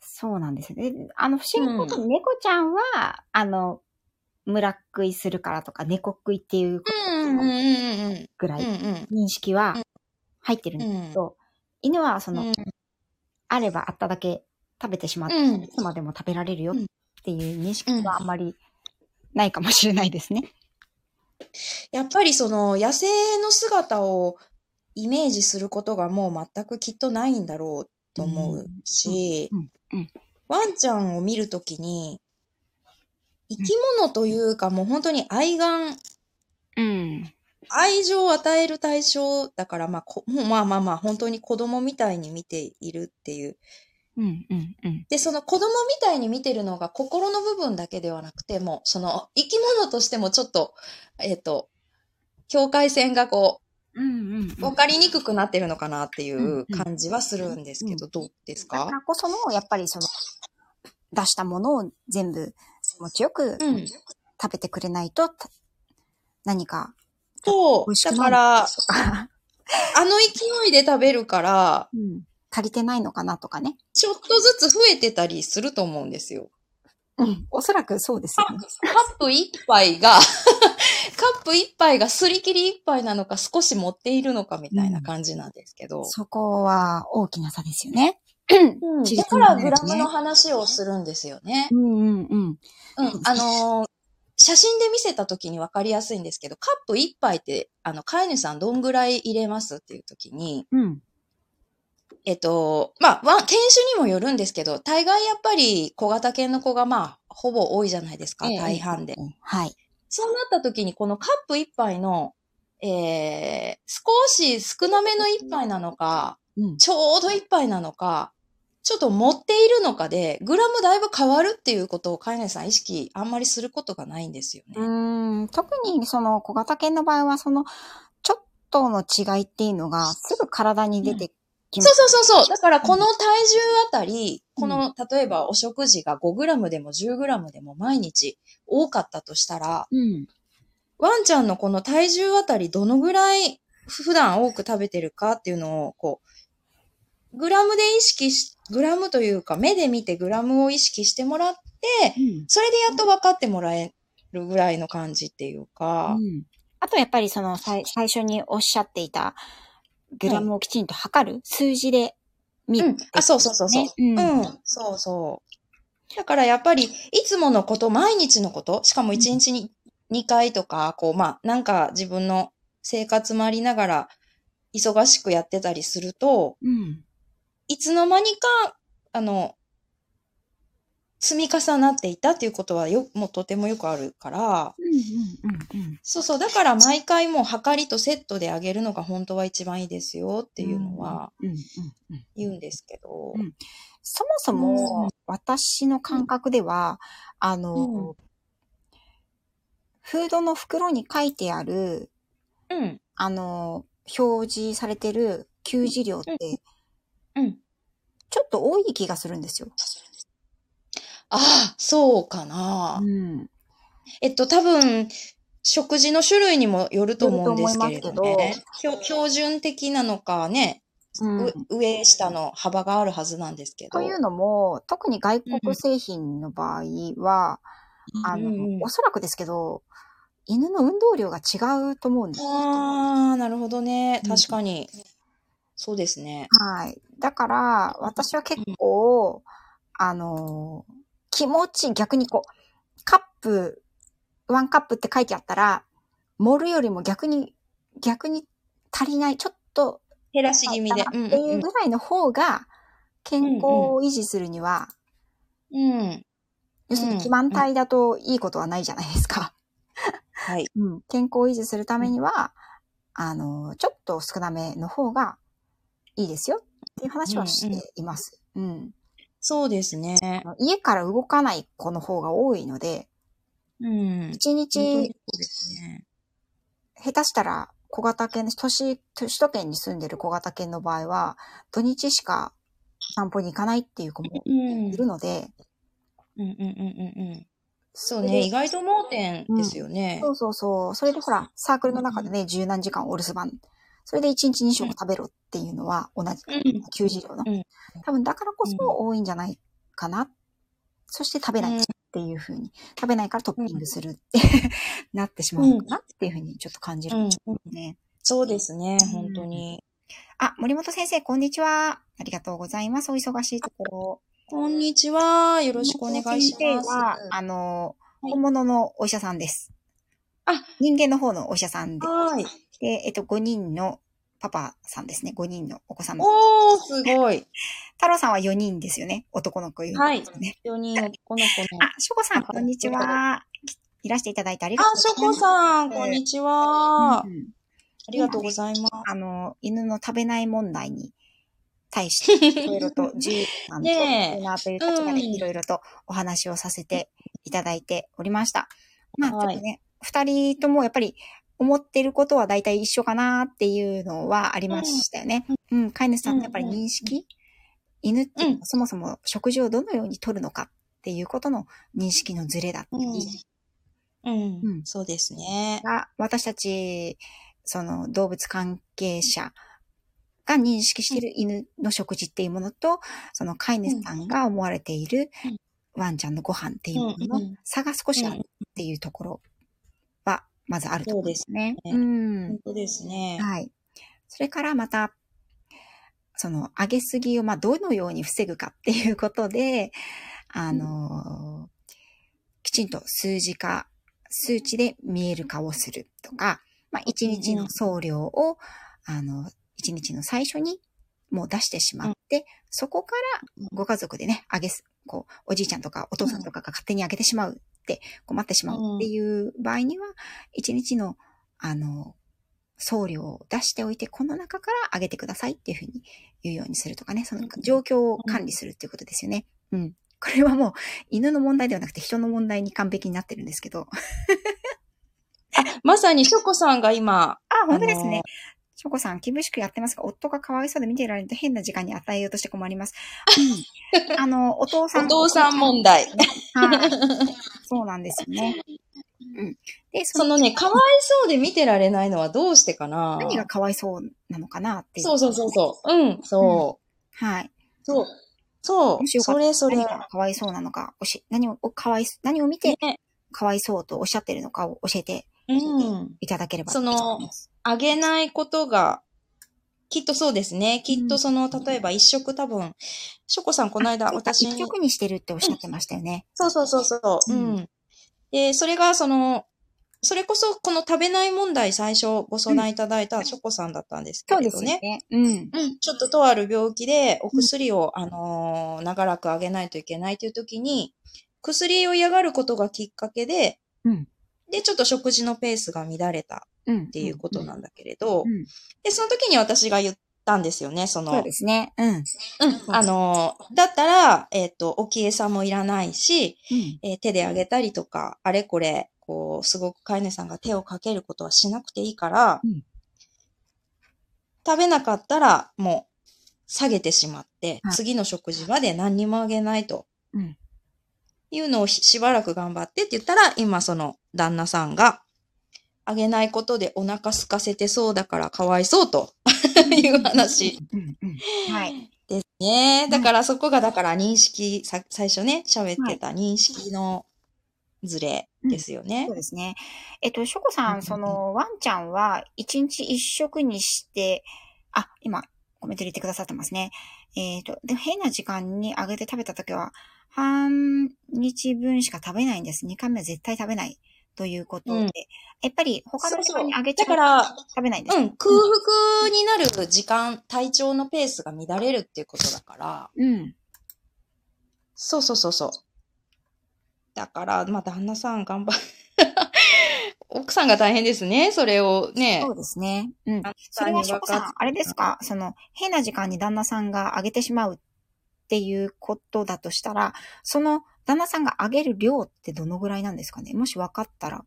A: そうなんですよね。であの、不思議なことに猫ちゃんは、あの、村食いするからとか、猫食いっていう
B: うんうんうんうん
A: ぐらい
B: うん。うん
A: 認識は入ってるん
B: うん。
A: ですけど、犬はその、
B: うん
A: あればあっただけ食べてしまって、
B: うん
A: いつまでも食べられるよ
B: うん
A: っていう認識はあんまりないかもしれないですね。
B: やっぱりその野生の姿をイメージすることがもう全くきっとないんだろうと思うしワンちゃんを見るときに、生き物というかもう本当に愛玩、
A: うん。
B: 愛情を与える対象だから、まあ、まあまあまあ、本当に子供みたいに見ているっていう。
A: うん、うん、うん。
B: で、その子供みたいに見てるのが心の部分だけではなくて、もうその 生き物としてもちょっと、えっ、と、境界線がこ
A: うん、うん。
B: う、わかりにくくなってるのかなってい
A: うんう
B: うん感じはするんですけど、どうです
A: だか
B: から
A: こその、やっぱりその、出したものを全部気持ちよく
B: うん。
A: 食べてくれないと、た何か、
B: そうだから、あの勢いで食べるから、
A: うん、足りてないのかなとかね。
B: ちょっとずつ増えてたりすると思うんですよ。
A: うん、おそらくそうですよね。
B: カップ一杯が、カップ一杯がすり切り一杯なのか少し持っているのかみたいな感じなんですけど。
A: そこは大きな差ですよね。
B: うん
A: 自
B: だからグラムの話をするんですよね。
A: うんうんうん。
B: うん。あのー写真で見せた時に分かりやすいんですけど、カップ一杯って、あの、飼い主さんどんぐらい入れますっていう時に、
A: うん。
B: えっと、まあ、犬種にもよるんですけど、大概やっぱり小型犬の子がまあ、ほぼ多いじゃないですか、
A: ええ
B: 大半で。。
A: はい。
B: そうなった時に、このカップ一杯の、えー、少し少なめの一杯なのか、
A: うん。
B: ちょうど一杯なのか、ちょっと持っているのかで、グラムだいぶ変わるっていうことを飼い主さん意識あんまりすることがないんですよね。
A: うーん、特にその小型犬の場合は、その、ちょっとの違いっていうのが、すぐ体に出て
B: そう
A: す。
B: そうそうそう。だからこの体重あたり、この、例えばお食事が5グラムでも10グラムでも毎日多かったとしたら、
A: うん。
B: ワンちゃんのこの体重あたりどのぐらい普段多く食べてるかっていうのを、こう、グラムで意識し、グラムというか目で見てグラムを意識してもらって、
A: うん。
B: それでやっと分かってもらえるぐらいの感じっていうか、
A: うんあとやっぱりその最最初におっしゃっていたグラムをきちんと測る、数字で見る。
B: うん。あ、そうそうそうそう。
A: ねうん
B: うん。そうそう。だからやっぱり、いつものこと、毎日のこと、しかも1日に2回とか、こう、まあ、なんか自分の生活もありながら、忙しくやってたりすると、
A: うん。
B: いつの間にか、あの、積み重なっていたっていうことはよ、もうとてもよくあるから、
A: うんうんうんうん。
B: そうそう、だから毎回もう測りとセットであげるのが本当は一番いいですよっていうのは
A: うんうんうん。
B: 言うんですけど、
A: うんそもそも、私の感覚では、あの、
B: うん
A: フードの袋に書いてある、
B: うん。
A: あの、表示されてる給仕量って、
B: うん。
A: ちょっと多い気がするんですよ。
B: ああ、そうかな。
A: ん。
B: えっと、多分、食事の種類にもよると思うんですけれどね
A: ま。
B: 標標準的なのかね、
A: うん
B: う上下の幅があるはずなんですけど。
A: というのも、特に外国製品の場合は、あの、
B: うんうん
A: おそらくですけど、犬の運動量が違うと思うんですよ。
B: ああ、なるほどね。
A: うん
B: 確かに。そうですね。
A: はい。だから、私は結構、あの、気持ち、逆にこう、カップ、ワンカップって書いてあったら、盛るよりも逆に、逆に足りない、ちょっと、
B: 減らし気味で。うん
A: っていうぐらいの方が、健康を維持するには、
B: うん。うん。
A: 要するに肥満体だといいことはないじゃないですか。
B: はい。
A: うん、健康を維持するためには、あの、ちょっと少なめの方がいいですよっていう話はしています。うん、
B: そうですね。
A: 家から動かない子の方が多いので、
B: うん。
A: 一日
B: ね。
A: 下手したら小型犬、都市、首都圏に住んでる小型犬の場合は、土日しか散歩に行かないっていう子も
B: うん。
A: いるので、
B: うんうんうんうんうん。そうね。意外と盲点ですよね。
A: そうそうそう。それでほら、サークルの中でね、十何時間お留守番。それで一日二食食べろっていうのは同じ、
B: うん
A: 給仕量の
B: うん。
A: 多分だからこそ多いんじゃないかな。そして食べないっていうふうに、食べないからトッピングするって なってしまうのかなっていうふうにちょっと感じるんです
B: うん
A: ね。
B: そうですね。
A: うん
B: 本当に。
A: あ、森本先生、こんにちは。ありがとうございます。お忙しいところ。
B: こんにちは。よろしくお願いします。
A: は、あの、
B: はい
A: 本物のお医者さんです。
B: あ
A: 人間の方のお医者さんで、
B: はい。
A: で、えっと、5人のパパさんですね。5人のお子さん。
B: おー、すごい。
A: 太郎さんは4人ですよね。男の子4人
B: はい
A: ですね。
B: 4人男の子の。
A: あ、しょこさん、こんにちは。いらしていただいてありがとう
B: あ、しょこさん、こんにちは。
A: うん
B: ありがとうございます。
A: あの、犬の食べない問題に対して、いろいろと、自由さんと、
B: ね
A: ーナーという立場で
B: うん
A: いろいろとお話をさせていただいておりました。まあ、ちょっ
B: はい
A: とね、二人ともやっぱり思ってることは大体一緒かなっていうのはありましたよね。うん、飼い主さんのやっぱり認識、犬っていうのはそもそも食事をどのように取るのかっていうことの認識のズレだったり、
B: うん。
A: う
B: うん。ん。そうですね。
A: が、私たち、その動物関係者が認識している犬の食事っていうものと、その飼い主さんが思われている
B: うん。
A: ワンちゃんのご飯っていうものの差が少しあるっていうところは、まずあると思うんですね。
B: そうですね
A: うん
B: 本。当ですね。
A: はい。それからまた、その、上げすぎを、まあ、どのように防ぐかっていうことで、あのーきちんと数字化、数値で見える化をするとか、まあ、一日の総量を、あの、一日の最初にもう出してしまって、そこからご家族でね、あげす、こう、おじいちゃんとかお父さんとかが勝手にあげてしまうって困ってしまうっていう場合には、一日の、あの、送料を出しておいて、この中から上げてくださいっていうふうに言うようにするとかね、その状況を管理するっていうことですよね。うん。これはもう犬の問題ではなくて人の問題に完璧になってるんですけど。
B: あ、まさにショコさんが今、
A: あ、本当ですね。ショコさん、厳しくやってますが、夫がかわいそうで見ていられると変な時間に与えようとして困ります。うん。あの、お父さん。
B: お父さん問題。
A: はい。そうなんですよね。うん。で、その
B: ね、かわいそうで見てられないのはどうしてかな？
A: 何がかわいそうなのかなっていう。
B: そうそうそうそう。うん、そう。
A: はい。
B: そう。そうそれそれ。
A: 何がかわいそうなのか、おし、何を、おかわい、何を見て、
B: ね。
A: かわいそうとおっしゃってるのかを教えて
B: うん。
A: いただければ
B: そのあげないことが、きっとそうですね。きっとその、例えば一食多分、ショコさんこの間私に、
A: 一曲にしてるっておっしゃってましたよね。
B: そうそうそうそう。
A: う
B: うんん。で、それがその、それこそこの食べない問題最初ご相談いただいたショコさんだったんですけ
A: そう
B: れどね。
A: ですよね。うん。
B: うん、ちょっととある病気でお薬を、あのー長らくあげないといけないという時に、薬を嫌がることがきっかけで、
A: うん。
B: で、ちょっと食事のペースが乱れた
A: うん。っ
B: っていうことなんだけれど、
A: うん。
B: で、その時に私が言ったんですよね、その、
A: そうですね。うん。
B: うん、あのーだったら、えっ、と、置き餌もいらないし、
A: うん。
B: えー手であげたりとか、あれこれ、こう、すごく飼い主さんが手をかけることはしなくていいから、
A: うん
B: 食べなかったら、もう、下げてしまって、
A: はい
B: 次の食事まで何にもあげないと。
A: うん。
B: いうのをししばらく頑張ってって言ったら、今その旦那さんが、あげないことでお腹空かせてそうだからかわいそうと いう話
A: うん。うん。はい。
B: ですね。だからそこがだから認識、さ最初ね、喋ってた認識のズレですよね
A: そう。ですね。えっと、ショコさ
B: うんうんうん
A: ん、その、ワンちゃんは、一日一食にして、あ、今、コメント入れてくださってますね。えっと、でも変な時間にあげて食べたときは、半日分しか食べないんです。2回目は絶対食べない。ということで、
B: うん
A: やっぱり他の時間にあげちゃう
B: だから、
A: 食べないんです。
B: うん、空腹になる時間、体調のペースが乱れるっていうことだから、
A: うん。
B: そうそうそうそう。だから、まあ、旦那さん頑張 奥さんが大変ですね。それをね
A: そ。うですね。うん
B: あ。
A: それはしょこさんあれですか？その、変な時間に旦那さんがあげてしまうっていうことだとしたら、その旦那さんがあげる量ってどのぐらいなんですかね？もし分かったら。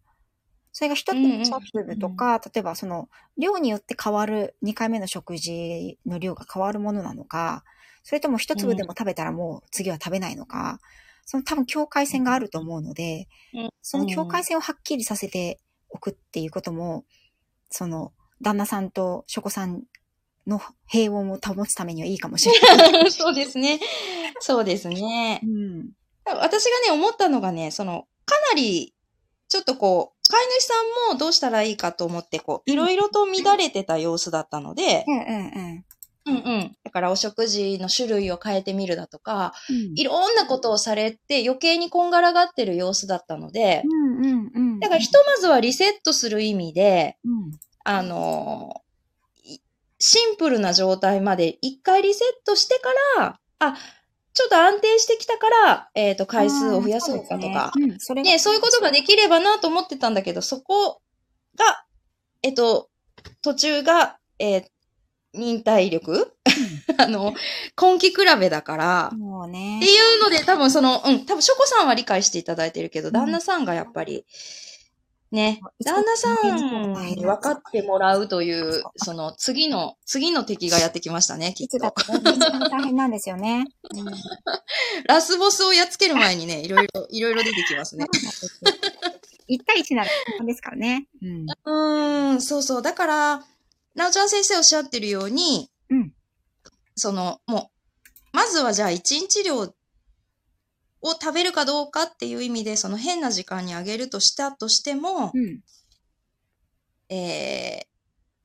A: それが一つのチャップルとか、例えばその、量によって変わる、2回目の食事の量が変わるものなのか、それとも一粒でも食べたらもう次は食べないのか、その多分境界線があると思うので、
B: うん。
A: その境界線をはっきりさせておくっていうことも、その、旦那さんとショコさんの平穏を保つためにはいいかもしれない。
B: そうですね。そうですね
A: う。ん。
B: 私がね、思ったのがね、その、かなり、ちょっとこう、飼い主さんもどうしたらいいかと思って、こう、いろいろと乱れてた様子だったので
A: う、んうんうん。
B: うんうん。だからお食事の種類を変えてみるだとか、
A: うん
B: いろんなことをされて余計にこんがらがってる様子だったので、
A: うんうんうん。
B: だからひとまずはリセットする意味で、
A: うん。
B: あのいシンプルな状態まで一回リセットしてから、あ、ちょっと安定してきたから、えっ、と、回数を増やそうかとか、
A: ね。うん、
B: ね、そういうことができればなと思ってたんだけど、そこが、えっと、途中が、えー忍耐力？あの、根気比べだから、
A: もうね。
B: って。いうので、多分その、うん、多分、ショコさんは理解していただいてるけど、
A: ん。
B: 旦那さんがやっぱり、ね、
A: いつも
B: 旦那さんに分かってもらうという、その、次の、次の敵がやってきましたね、きっ
A: いつだ
B: と。
A: ってね、大変なんですよね。うん。
B: ラスボスをやっつける前にね、いろいろ、いろいろ出てきますね。
A: 1対1ならですからね。うん。
B: うーん、そうそう。だから、なおちゃん先生おっしゃってるように、
A: うん。
B: その、もう、まずはじゃあ一日量を食べるかどうかっていう意味で、その変な時間にあげるとしたとしても、
A: うん。
B: え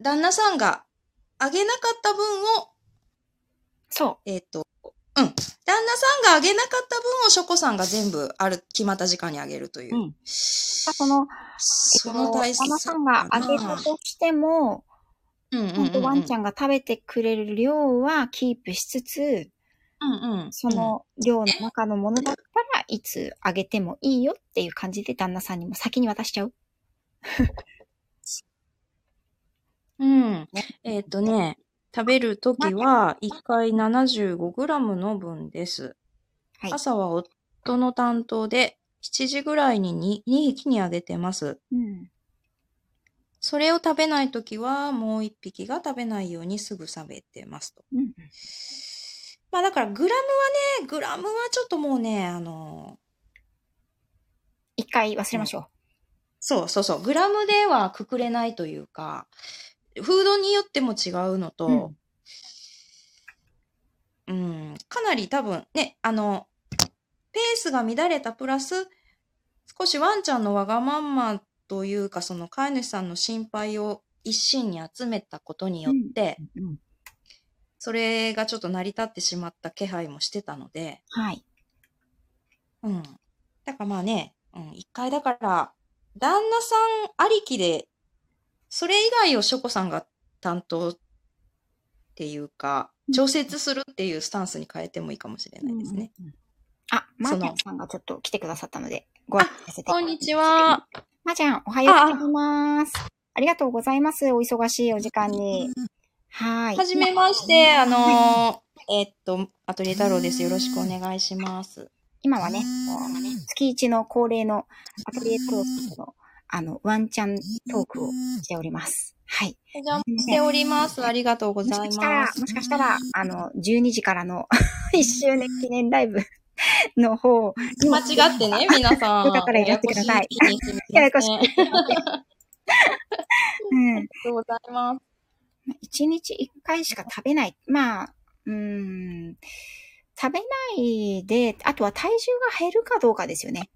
B: ー、旦那さんがあげなかった分を、
A: そ
B: えっ、と、うん。旦那さんがあげなかった分をショコさんが全部ある、決まった時間にあげるという。
A: う。うん。その、
B: その大切
A: 旦那さんがあげたとしても、
B: うんうんうんうん、
A: ほんとワンちゃ
B: ん。
A: んが食べてくれる量はキープしつつ、
B: うんうん。
A: その量の中のものだったらいつあげてもいいよっていう感じで旦那さんにも先に渡しちゃう。
B: うん。えっ、とね、食べるときは、1回 75g の分です。
A: はい。
B: 朝は夫の担当で、7時ぐらいに 2, 2匹にあげてます。
A: うん。
B: それを食べないときは、もう1匹が食べないようにすぐ食べてますと。
A: うん。
B: まあだから、グラムはね、グラムはちょっともうね、あの、
A: 一回忘れましょ
B: そうそうそう、グラムではくくれないというか、フードによっても違うのと、うん、かなり多分ね、あの、ペースが乱れたプラス、少しワンちゃんのわがまんまというか、その飼い主さんの心配を一身に集めたことによって、
A: う。うん。
B: それがちょっと成り立ってしまった気配もしてたので、
A: はい。
B: うん。だからまあね、うん、一回だから、旦那さんありきで、それ以外をショコさんが担当っていうか、調節するっていうスタンスに変えてもいいかもしれないですね。
A: うんうんうん。あ、まちゃんさんがちょっと来てくださったので、ご挨拶させて。
B: こんにちは。
A: まーちゃん、おはようございます。ありがとうございます。お忙しいお時間に。はい。
B: はじめまして、あのー、えっと、アトリエ太郎です。よろしくお願いします。
A: 今はね、月一の恒例のアトリエトークの、あの、ワンちゃんトークをしております。はい。
B: お邪魔しております。ありがとうご
A: もし
B: ざい
A: かしたら
B: ま、す。
A: もしかしたら、あの、12時からの1周年記念ライブの方
B: 間違ってね、皆さん。
A: よかったらいらしてください
B: ややこしい。ありがとうございます。
A: 一日一回しか食べない。まあ、うーん。食べないで、あとは体重が減るかどうかですよね。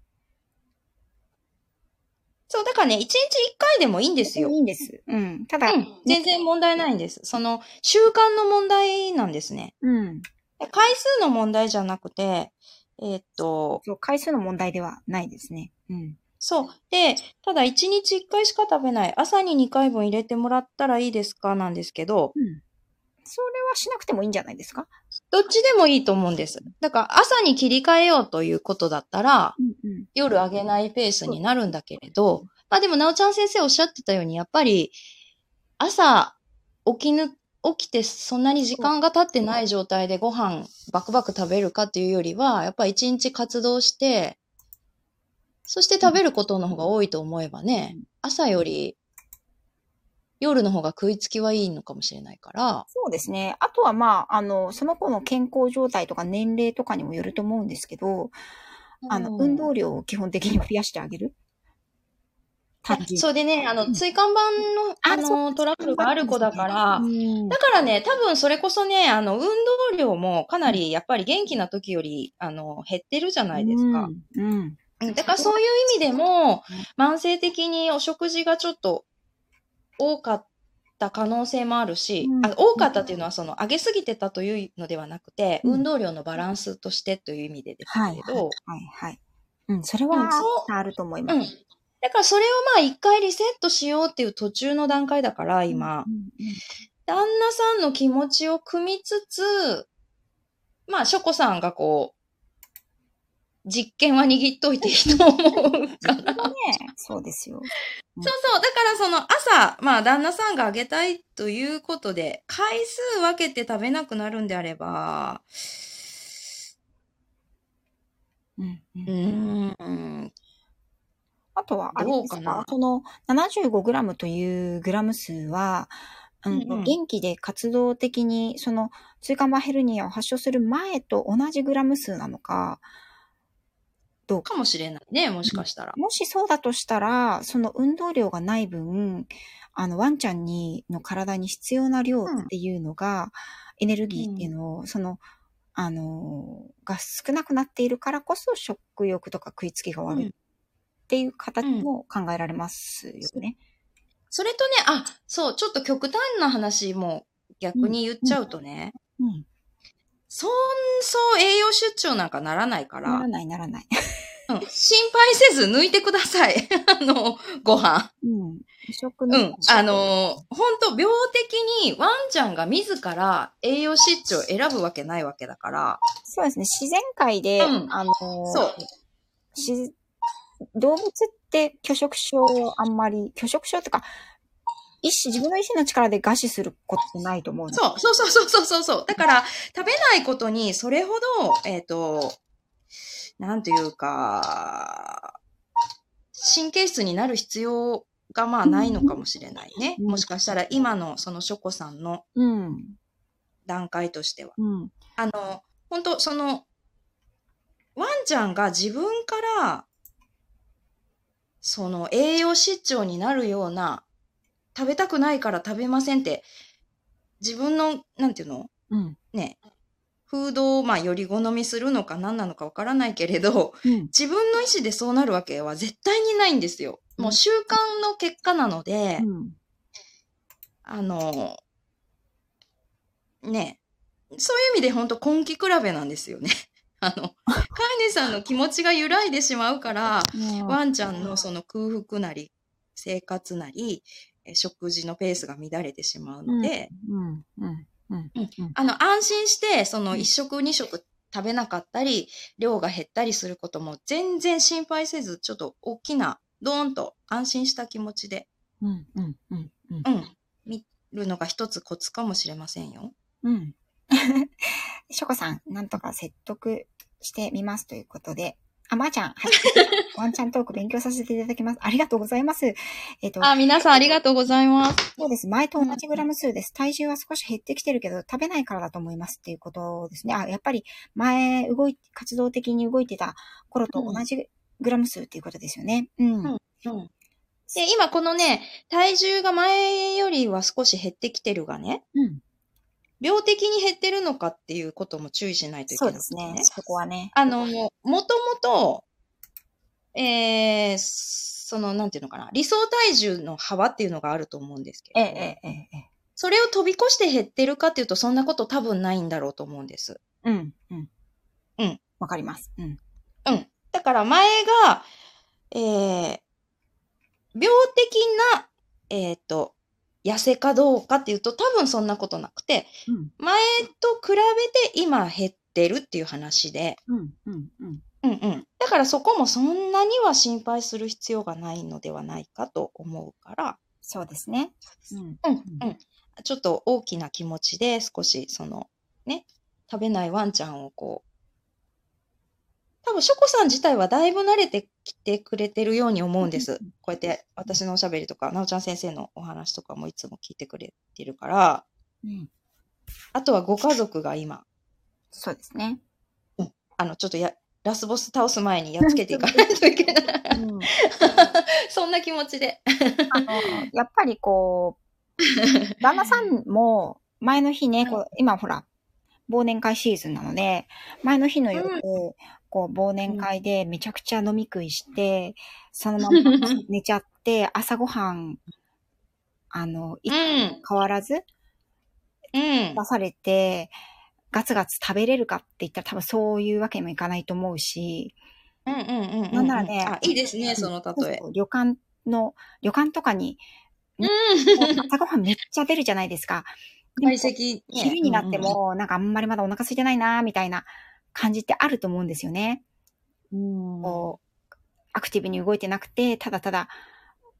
B: そう、だからね、一日一回でもいいんですよ。
A: いいんです。うん。ただ、
B: うん。全然問題ないんです。その、習慣の問題なんですね。
A: うん。
B: 回数の問題じゃなくて、えーっと、
A: 回数の問題ではないですね。うん。
B: そう。で、ただ一日一回しか食べない。朝に2回分入れてもらったらいいですか？なんですけど、
A: うん。それはしなくてもいいんじゃないですか？
B: どっちでもいいと思うんです。だから朝に切り替えようということだったら、
A: うんうん。
B: 夜あげないペースになるんだけれど、まあでも、なおちゃん先生おっしゃってたように、やっぱり、朝、起きぬ、起きてそんなに時間が経ってない状態でご飯バクバク食べるかっていうよりは、やっぱり一日活動して、そして食べることの方が多いと思えばね、朝より夜の方が食いつきはいいのかもしれないから、
A: そうですね。あとはまあ、あの、その子の健康状態とか年齢とかにもよると思うんですけど、あの、
B: うん
A: 運動量を基本的に増やしてあげる。
B: そうでね、あの、
A: うん。
B: 椎間板の、あの、トラブルがある子だから、
A: うん。
B: だからね、多分それこそね、あの、運動量もかなりやっぱり元気な時より、あの、減ってるじゃないですか。
A: うん。
B: だからそういう意味でも、慢性的にお食事がちょっと多かった可能性もあるし、
A: うん
B: あ多かったっていうのはその上げすぎてたというのではなくて、
A: うん
B: 運動量のバランスとしてという意味でです
A: はい。はい
B: けれど、。
A: はい。うん。それはあると思いま
B: うん。
A: す。
B: だからそれをまあ一回リセットしようっていう途中の段階だから、今。旦那さんの気持ちを汲みつつ、まあ、ショコさんがこう、実験は握っといていいと思うか
A: ね、そうですよ。
B: そうそう。だからその朝、まあ旦那さんがあげたいということで、回数分けて食べなくなるんであれば、
A: うんう
B: うん。ーん、
A: あとは、あれです
B: どうかな？
A: かその 75g というグラム数は、うん
B: うんうん。
A: 元気で活動的に、その、椎間板ヘルニアを発症する前と同じグラム数なのか、どう？か。
B: かもしれないね、もしかしたら。
A: もしそうだとしたら、その運動量がない分、あの、ワンちゃんに、の体に必要な量っていうのが、エネルギーっていうのを、その、あの、が少なくなっているからこそ食欲とか食いつきが悪いっていう形も考えられますよね。
B: それとね、あ、そう、ちょっと極端な話も逆に言っちゃうとね、
A: うん。
B: そんそう栄養出張なんかならないから、
A: ならないならない。
B: うん心配せず抜いてください。あの、ご飯。
A: うん。食の
B: うん。あの、本当病的にワンちゃんが自ら栄養失調を選ぶわけないわけだから。
A: そうですね。自然界で、
B: うん
A: あの、
B: そう。
A: し動物って拒食症をあんまり、拒食症っていうか、意志、自分の意志の力で餓死することってないと思う
B: そう、そうそうそうそうそうそう。だから、食べないことにそれほど、えっ、と、なんていうか、神経質になる必要がまあないのかもしれないね。
A: うん
B: もしかしたら今のそのショコさんの
A: うん。
B: 段階としては。
A: うん。
B: あの、本当その、ワンちゃんが自分から、その栄養失調になるような、食べたくないから食べませんって、自分の、なんていうの？
A: うん。
B: ね、フードをまあより好みするのか何なのかわからないけれど、
A: うん。
B: 自分の意思でそうなるわけは絶対にないんですよ。もう習慣の結果なので、
A: うん。
B: あの、ね、そういう意味で本当根気比べなんですよね。あの、飼い主さんの気持ちが揺らいでしまうから、ワンちゃんのその空腹なり、生活なり、え食事のペースが乱れてしまうので、
A: うん。うん。うん。
B: あの、安心して、その
A: うん
B: 一食二食食べなかったり、量が減ったりすることも全然心配せず、ちょっと大きな、ドーンと安心した気持ちで、
A: うん。うん。うん。うん。
B: うん、見るのが一つコツかもしれませんよ。
A: うん。ショコさん、なんとか説得してみますということで。あ、まー、ちゃん、はい。ワンちゃんトーク勉強させていただきます。ありがとうございます。えっ、と、
B: あ、皆さんありがとうございます。
A: そうです。前と同じグラム数です。体重は少し減ってきてるけど、食べないからだと思いますっていうことですね。あ、やっぱり前動い、活動的に動いてた頃と同じグラム数っていうことですよね。うん。
B: うんうん。で、今このね、体重が前よりは少し減ってきてるがね、
A: うん。
B: 病的に減ってるのかっていうことも注意しないといけ
A: そう
B: ない、
A: ですね。そこはね。
B: あの、もともと、えー、その、なんていうのかな、理想体重の幅っていうのがあると思うんですけど、
A: ええ、ええ、ええ。
B: それを飛び越して減ってるかっていうと、そんなこと多分ないんだろうと思うんです。
A: うん、うん。
B: うん。
A: わかります。うん。
B: うん。だから前が、えー、病的な、えっ、と、痩せかどうかっていうと、多分そんなことなくて、
A: うん、
B: 前と比べて今減ってるっていう話で、
A: うん、うん、うん。
B: うんうん。だかだからそこもそんなには心配する必要がないのではないかと思うから、
A: そうですね。うん。
B: うん、うん。ちょっと大きな気持ちで少しその、ね、食べないワンちゃんをこう、多分、ショコさん自体はだいぶ慣れてきてくれてるように思うんです。こうやって私のおしゃべりとか、なおちゃん先生のお話とかもいつも聞いてくれてるから、
A: うん。
B: あとはご家族が今、
A: そうですね。
B: あの、ちょっとや、ラスボス倒す前にやっつけていかないといけない。
A: うん。
B: そんな気持ちで。
A: あの、やっぱりこう、旦那さんも前の日ね、こう今ほら、忘年会シーズンなので、前の日の夜、こう忘年会でめちゃくちゃ飲み食いして、そのまま 寝ちゃって、朝ごはん、あの、い
B: うん。
A: 変わらず
B: うん
A: 出。されて、ガツガツ食べれるかって言ったら多分そういうわけにもいかないと思うし、
B: うんうんうんうん。
A: なんならね
B: あ、いいですね、その例え。
A: 旅館の、旅館とかに、
B: うん。
A: 朝ごはんめっちゃ出るじゃないですか。
B: 解析、ね
A: 昼になって、も、なんかあんまりまだお腹空いてないな、みたいな感じってあると思うんですよね。
B: うん
A: こう、アクティブに動いてなくて、ただただ、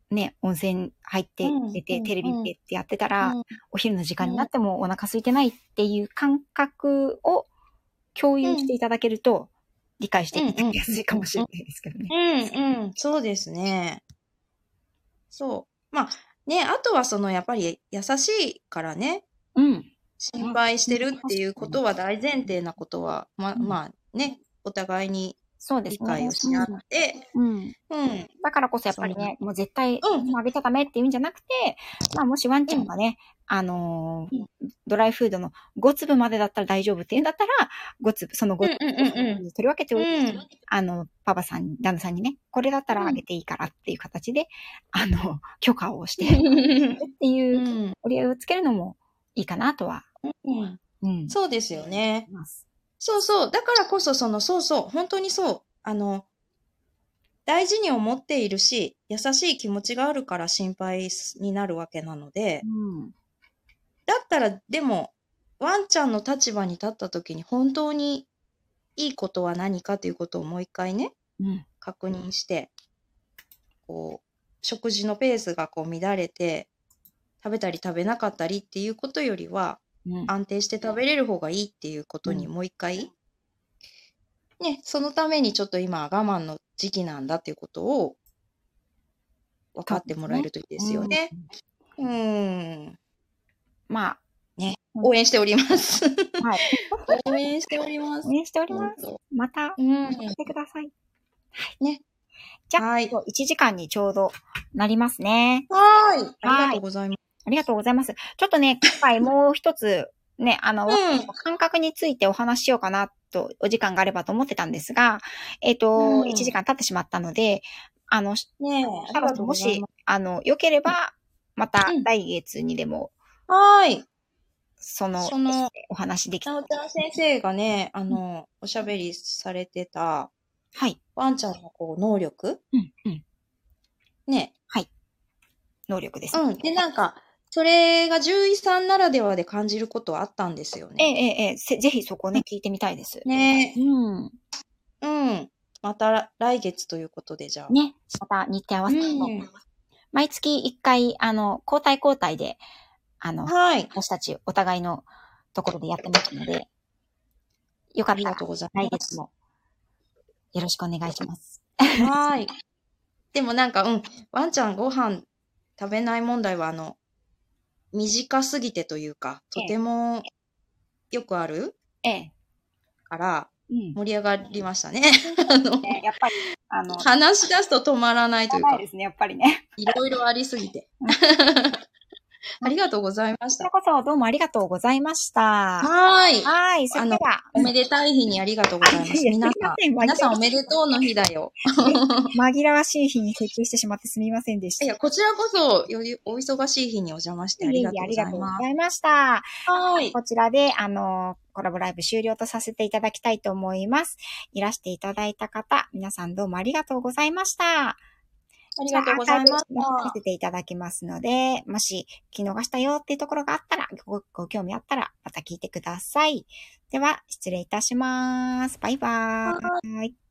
A: ね、温泉入って
B: うん
A: 出て、
B: うん
A: テレビ見てってやってたら、
B: うん
A: お昼の時間になってもお腹空いてないっていう感覚を共有していただけると、理解していただきやすいかもしれないですけどね。
B: うんうん、そうですね。そう。まあ、ね、あとはその、やっぱり優しいからね、
A: うん。
B: 心配してるっていうことは大前提なことは、ままあね、お互いに
A: そうですね。
B: 理解をし合って、
A: うん。
B: うん、
A: だからこそやっぱりね、もう絶対、
B: うん。
A: あげちゃダメっていうんじゃなくて、まあもしワンちゃんがね、あのードライフードの5粒までだったら大丈夫っていうんだったら、5粒、その5粒
B: うんうんうんうん。
A: 取り分けておいて、
B: うん。
A: あの、パパさん、旦那さんにね、これだったらあげていいからっていう形で、あの、許可をして、っていうう、
B: ん。
A: 折り合いをつけるのもいいかなとは、
B: うん
A: うん。
B: そうですよね。そうそう。だからこそ、その、そうそう。本当にそう。あの、大事に思っているし、優しい気持ちがあるから心配になるわけなので、
A: うん。
B: だったら、でも、ワンちゃんの立場に立った時に本当にいいことは何かということをもう一回ね、
A: うん。
B: 確認して、こう、食事のペースがこう乱れて、食べたり食べなかったりっていうことよりは、
A: うん。
B: 安定して食べれる方がいいっていうことに
A: うん
B: もう一回、ね、そのためにちょっと今は我慢の時期なんだっていうことを分かってもらえるといいですよね。
A: うん。
B: うん。
A: まあ、
B: 応援しております。
A: はい。
B: 応援しております
A: 応。援しております。また、
B: うん。
A: 来てください。
B: ね。
A: じゃあ、
B: はい。
A: 今日1時間にちょうどなりますね。
B: はい。ありがとうございます。
A: ありがとうございます。ちょっとね、今回もう一つ、ね、あの、
B: うん
A: 感覚についてお話ししようかなと、お時間があればと思ってたんですが、えっ、と、
B: うん
A: 1時間経ってしまったので、あの、
B: ねえ。
A: 多分もし、あの、良ければ、また
B: うん
A: 来月にでも、
B: はい。
A: その、
B: その
A: お話でき
B: なおちゃん先生がね、あの、おしゃべりされてた、
A: はい。
B: ワンちゃんのこう、能力？
A: うん、うん。
B: ね。
A: 能力です。
B: うん。で、なんか、それが獣医さんならではで感じることはあったんですよ
A: ええ、
B: ね。
A: ええ、ええ、せぜひそこね、聞いてみたいです。
B: ね
A: うん。
B: うん。また来月ということで、じゃあ。
A: ね、また日程合わせて、
B: うん
A: 毎月1回、あの、交代交代で、あの、
B: はい。
A: 私たちお互いのところでやってますので、よかったら
B: がとうございます。
A: 来月もよろしくお願いします。
B: はい。でもなんか、うん、ワンちゃんご飯食べない問題は、あの、短すぎてというか、とてもよくある
A: ええ。
B: から、
A: うん。
B: 盛り上がりましたね。あの、
A: ねやっぱり、あの、
B: 話し出すと止まらないというか
A: で、すね、やっぱりね。
B: いろいろありすぎて。ありがとうございました
A: こちら。こそどうもありがとうございました。
B: はーい。
A: はい、それでは、
B: おめでたい日にありがとうございます。皆さ
A: ん
B: 皆さんおめでとうの日だよ。
A: 紛らわしい日に設定してしまってすみませんでした。
B: いや、こちらこそ、よりお忙しい日にお邪魔してありがとうござい
A: ありがとうご
B: ます。
A: ざいました。
B: はい。
A: こちらで、あの、コラボライブ終了とさせていただきたいと思います。いらしていただいた方、皆さんどうもありがとうございました。
B: ありがとうございまし
A: じゃあアーカイブ残さ
B: た。
A: せていただきますので、もし聞き逃したよっていうところがあったら、ごご興味あったら、また聞いてください。では、失礼いたします。バイバーイ。